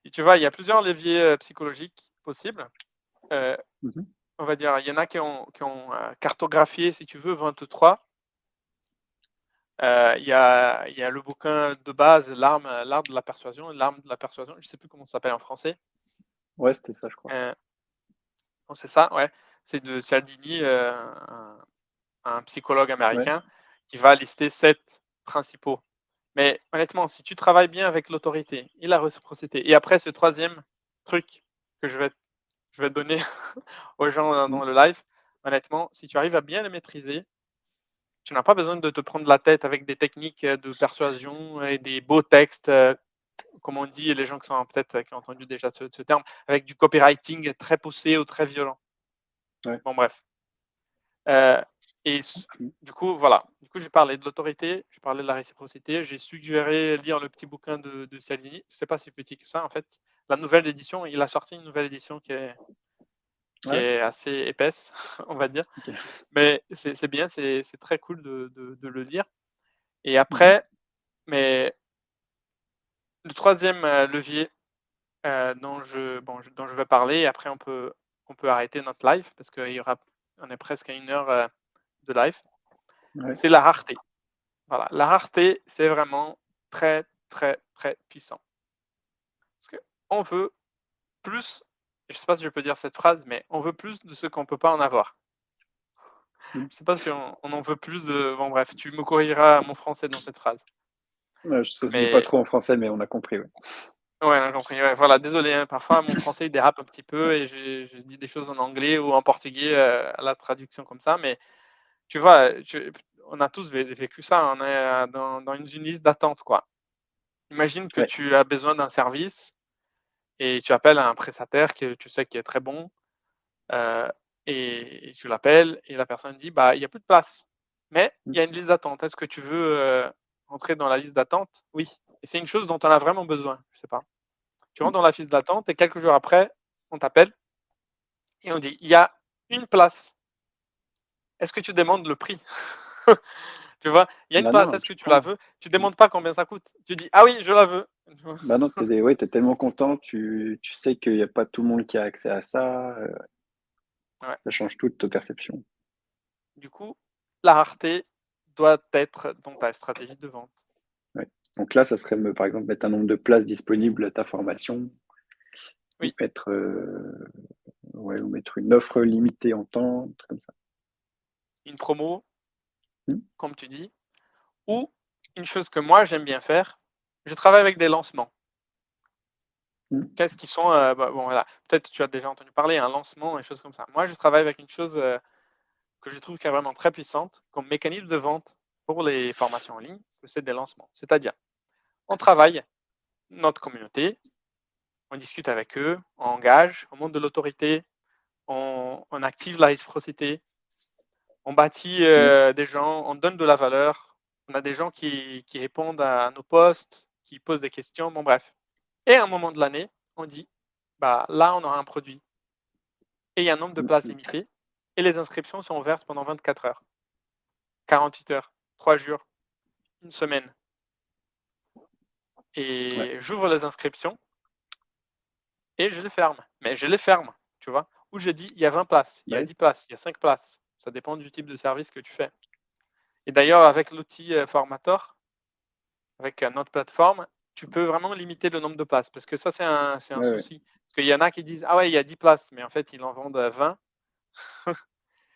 Et tu vois, il y a plusieurs leviers euh, psychologiques possibles. Mmh on va dire, il y en a qui ont, euh, cartographié, si tu veux, 23. Euh, il, y a, il, y a, le bouquin de base, L'arme de la persuasion, L'arme de la persuasion, je ne sais plus comment ça s'appelle en français. Ouais, c'était ça, je crois. Euh, c'est ça, ouais. C'est de Cialdini, un, psychologue américain, qui va lister sept principaux. Mais honnêtement, si tu travailles bien avec l'autorité et la réciprocité, et après ce troisième truc que je vais je vais donner aux gens dans mmh. le live, honnêtement, si tu arrives à bien les maîtriser, tu n'as pas besoin de te prendre la tête avec des techniques euh, de persuasion et des beaux textes, euh, comme on dit, les gens qui sont peut-être qui ont entendu déjà ce, terme, avec du copywriting très poussé ou très violent. Bon, bref. Euh, et du coup, voilà. Du coup, j'ai parlé de l'autorité, j'ai parlé de la réciprocité, j'ai suggéré lire le petit bouquin de, de Salini. Je ne sais pas si petit que ça, en fait la nouvelle édition, il a sorti une nouvelle édition qui est, est assez épaisse, on va dire. Mais c'est bien, c'est très cool de, le lire. Et après, mais le troisième euh, levier euh, dont, je, bon, dont je vais parler, et après on peut, on peut arrêter notre live parce qu'on y aura, on est presque à une heure euh, de live, c'est la rareté. Voilà, la rareté, c'est vraiment très, très, très puissant. Parce que on veut plus, je ne sais pas si je peux dire cette phrase, mais on veut plus de ce qu'on ne peut pas en avoir. Mmh. Je ne sais pas si on, en veut plus de. Bon, bref, tu me corrigeras mon français dans cette phrase. je ne sais pas trop en français, mais on a compris. Ouais, on a compris. voilà, désolé, hein, parfois mon français il dérape un petit peu et je, dis des choses en anglais ou en portugais euh, à la traduction comme ça, mais tu vois, on a tous vécu ça, on est dans, dans une liste d'attente, quoi. Imagine que tu as besoin d'un service et tu appelles un prestataire que tu sais qui est très bon euh, et, tu l'appelles et la personne dit bah il n'y a plus de place. Mais il y a une liste d'attente. Est-ce que tu veux euh, entrer dans la liste d'attente? Oui et c'est une chose dont on a vraiment besoin je sais pas tu rentres dans la liste d'attente et quelques jours après on t'appelle et on dit il y a une place est-ce que tu demandes le prix? Tu vois, il y a une Bah place, est-ce que tu tu la veux? Tu demandes pas combien ça coûte. Tu dis, ah oui, je la veux. Bah non, t'es ouais, t'es tellement content, tu, tu sais qu'il n'y a pas tout le monde qui a accès à ça. euh, Ouais. Ça change toute ta perception. Du coup, la rareté doit être dans ta stratégie de vente. Donc là, ça serait par exemple mettre un nombre de places disponibles à ta formation. Oui. Ou mettre, euh, ouais, ou mettre une offre limitée en temps, un truc comme ça. Une promo, Hmm. comme tu dis. Ou une chose que moi, j'aime bien faire, je travaille avec des lancements. Hmm. Qu'est-ce qui sont, euh, bah, bon voilà, peut-être tu as déjà entendu parler, un lancement et choses comme ça. Moi, je travaille avec une chose euh, que je trouve qui est vraiment très puissante comme mécanisme de vente pour les formations en ligne, que c'est des lancements. C'est-à-dire, on travaille notre communauté, on discute avec eux, on engage, on monte de l'autorité, on, on active la réciprocité, on bâtit euh, des gens, on donne de la valeur, on a des gens qui, qui répondent à nos posts, qui posent des questions, bon bref. Et à un moment de l'année, on dit, bah là, on aura un produit. Et il y a un nombre de places limitées, et les inscriptions sont ouvertes pendant 24 heures, 48 heures, 3 jours, une semaine. Et Ouais. j'ouvre les inscriptions et je les ferme. Mais je les ferme, tu vois. Ou je dis, il y a 20 places, il y a Ouais. 10 places, il y a 5 places. Ça dépend du type de service que tu fais. Et d'ailleurs, avec l'outil euh, Formator, avec euh, notre plateforme, tu peux vraiment limiter le nombre de places. Parce que ça, c'est un, c'est un Ouais, ouais. souci. Parce qu'il y en a qui disent, ah ouais, il y a 10 places, mais en fait, ils en vendent euh, 20.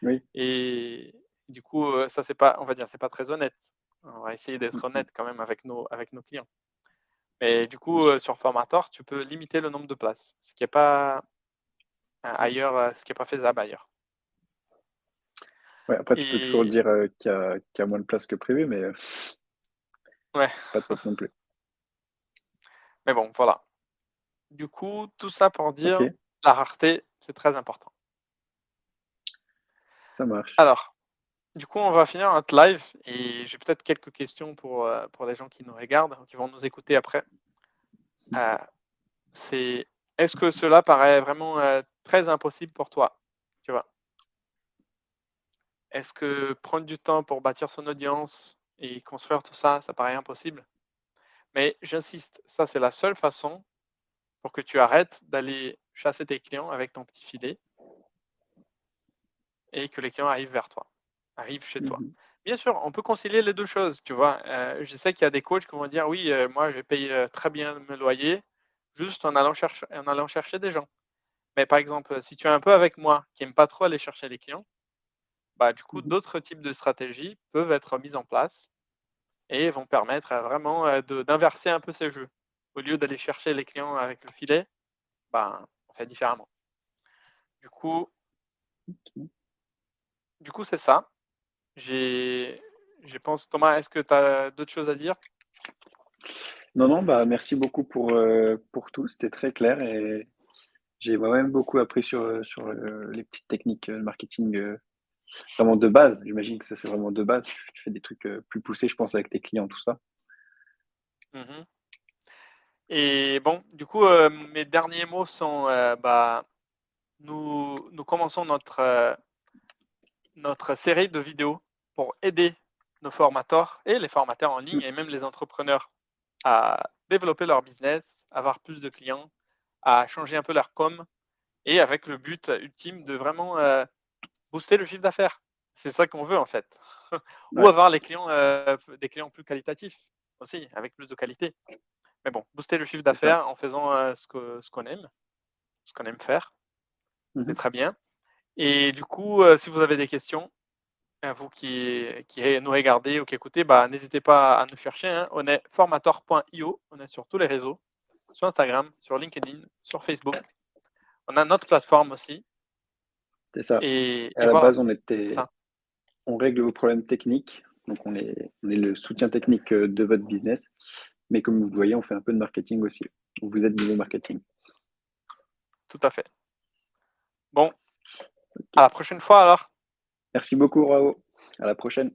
Oui. Et du coup, euh, ça, c'est pas, on va dire, c'est pas très honnête. On va essayer d'être honnête quand même avec nos, avec nos clients. Mais du coup, euh, sur Formator, tu peux limiter le nombre de places, ce qui n'est pas euh, ailleurs, euh, ce qui est pas faisable ailleurs. Ouais, après, tu peux toujours dire euh, qu'il y, a- qu'il y a moins de place que prévu, mais Ouais. pas top non plus. Mais bon, voilà. Du coup, tout ça pour dire Ok, la rareté, c'est très important. ça marche. Alors, du coup, on va finir notre live et j'ai peut-être quelques questions pour, euh, pour les gens qui nous regardent, qui vont nous écouter après. Euh, c'est est-ce que cela paraît vraiment euh, très impossible pour toi Tu vois? Est-ce que prendre du temps pour bâtir son audience et construire tout ça, ça paraît impossible? Mais j'insiste, ça c'est la seule façon pour que tu arrêtes d'aller chasser tes clients avec ton petit filet et que les clients arrivent vers toi, arrivent chez toi. Mhm. Bien sûr, on peut concilier les deux choses, tu vois. Euh, je sais qu'il y a des coachs qui vont dire oui, euh, moi je paye euh, très bien mes loyers juste en allant, chercher, en allant chercher des gens. Mais par exemple, si tu es un peu avec moi qui n'aime pas trop aller chercher les clients, bah, du coup, Mhm. d'autres types de stratégies peuvent être mises en place et vont permettre euh, vraiment euh, d'inverser un peu ces jeux. Au lieu d'aller chercher les clients avec le filet, bah, on fait différemment. Du coup, du coup c'est ça. J'ai, je pense, Thomas, est-ce que tu as d'autres choses à dire? Non, non, bah merci beaucoup pour, euh, pour tout, c'était très clair et j'ai moi-même beaucoup appris sur, euh, sur euh, les petites techniques de marketing euh, vraiment de base. J'imagine que ça c'est vraiment de base. Tu, fais des trucs plus poussés, je pense, avec tes clients, tout ça. Mhm. Et bon, du coup, mes derniers mots sont, bah, nous, nous commençons notre, notre série de vidéos pour aider nos formateurs et les formateurs en ligne et même les entrepreneurs à développer leur business, avoir plus de clients, à changer un peu leur com et avec le but ultime de vraiment euh, booster le chiffre d'affaires. C'est ça qu'on veut en fait. Ou Ouais. avoir les clients, euh, des clients plus qualitatifs aussi, avec plus de qualité. Mais bon, booster le chiffre d'affaires en faisant euh, ce que- ce qu'on aime, ce qu'on aime faire, c'est Mhm. très bien. Et du coup, euh, si vous avez des questions, euh, vous qui, qui nous regardez ou qui écoutez, bah, n'hésitez pas à nous chercher. hein. On est formator.io, on est sur tous les réseaux, sur Instagram, sur LinkedIn, sur Facebook. On a notre plateforme aussi. C'est ça. Et, Et et à la voilà, base, on était, ça. on règle vos problèmes techniques. Donc, on est, on est le soutien technique euh, de votre business. Mais comme vous le voyez, on fait un peu de marketing aussi. Donc, vous êtes niveau marketing. tout à fait. Bon, à la prochaine fois alors. Merci beaucoup, Rao. À la prochaine.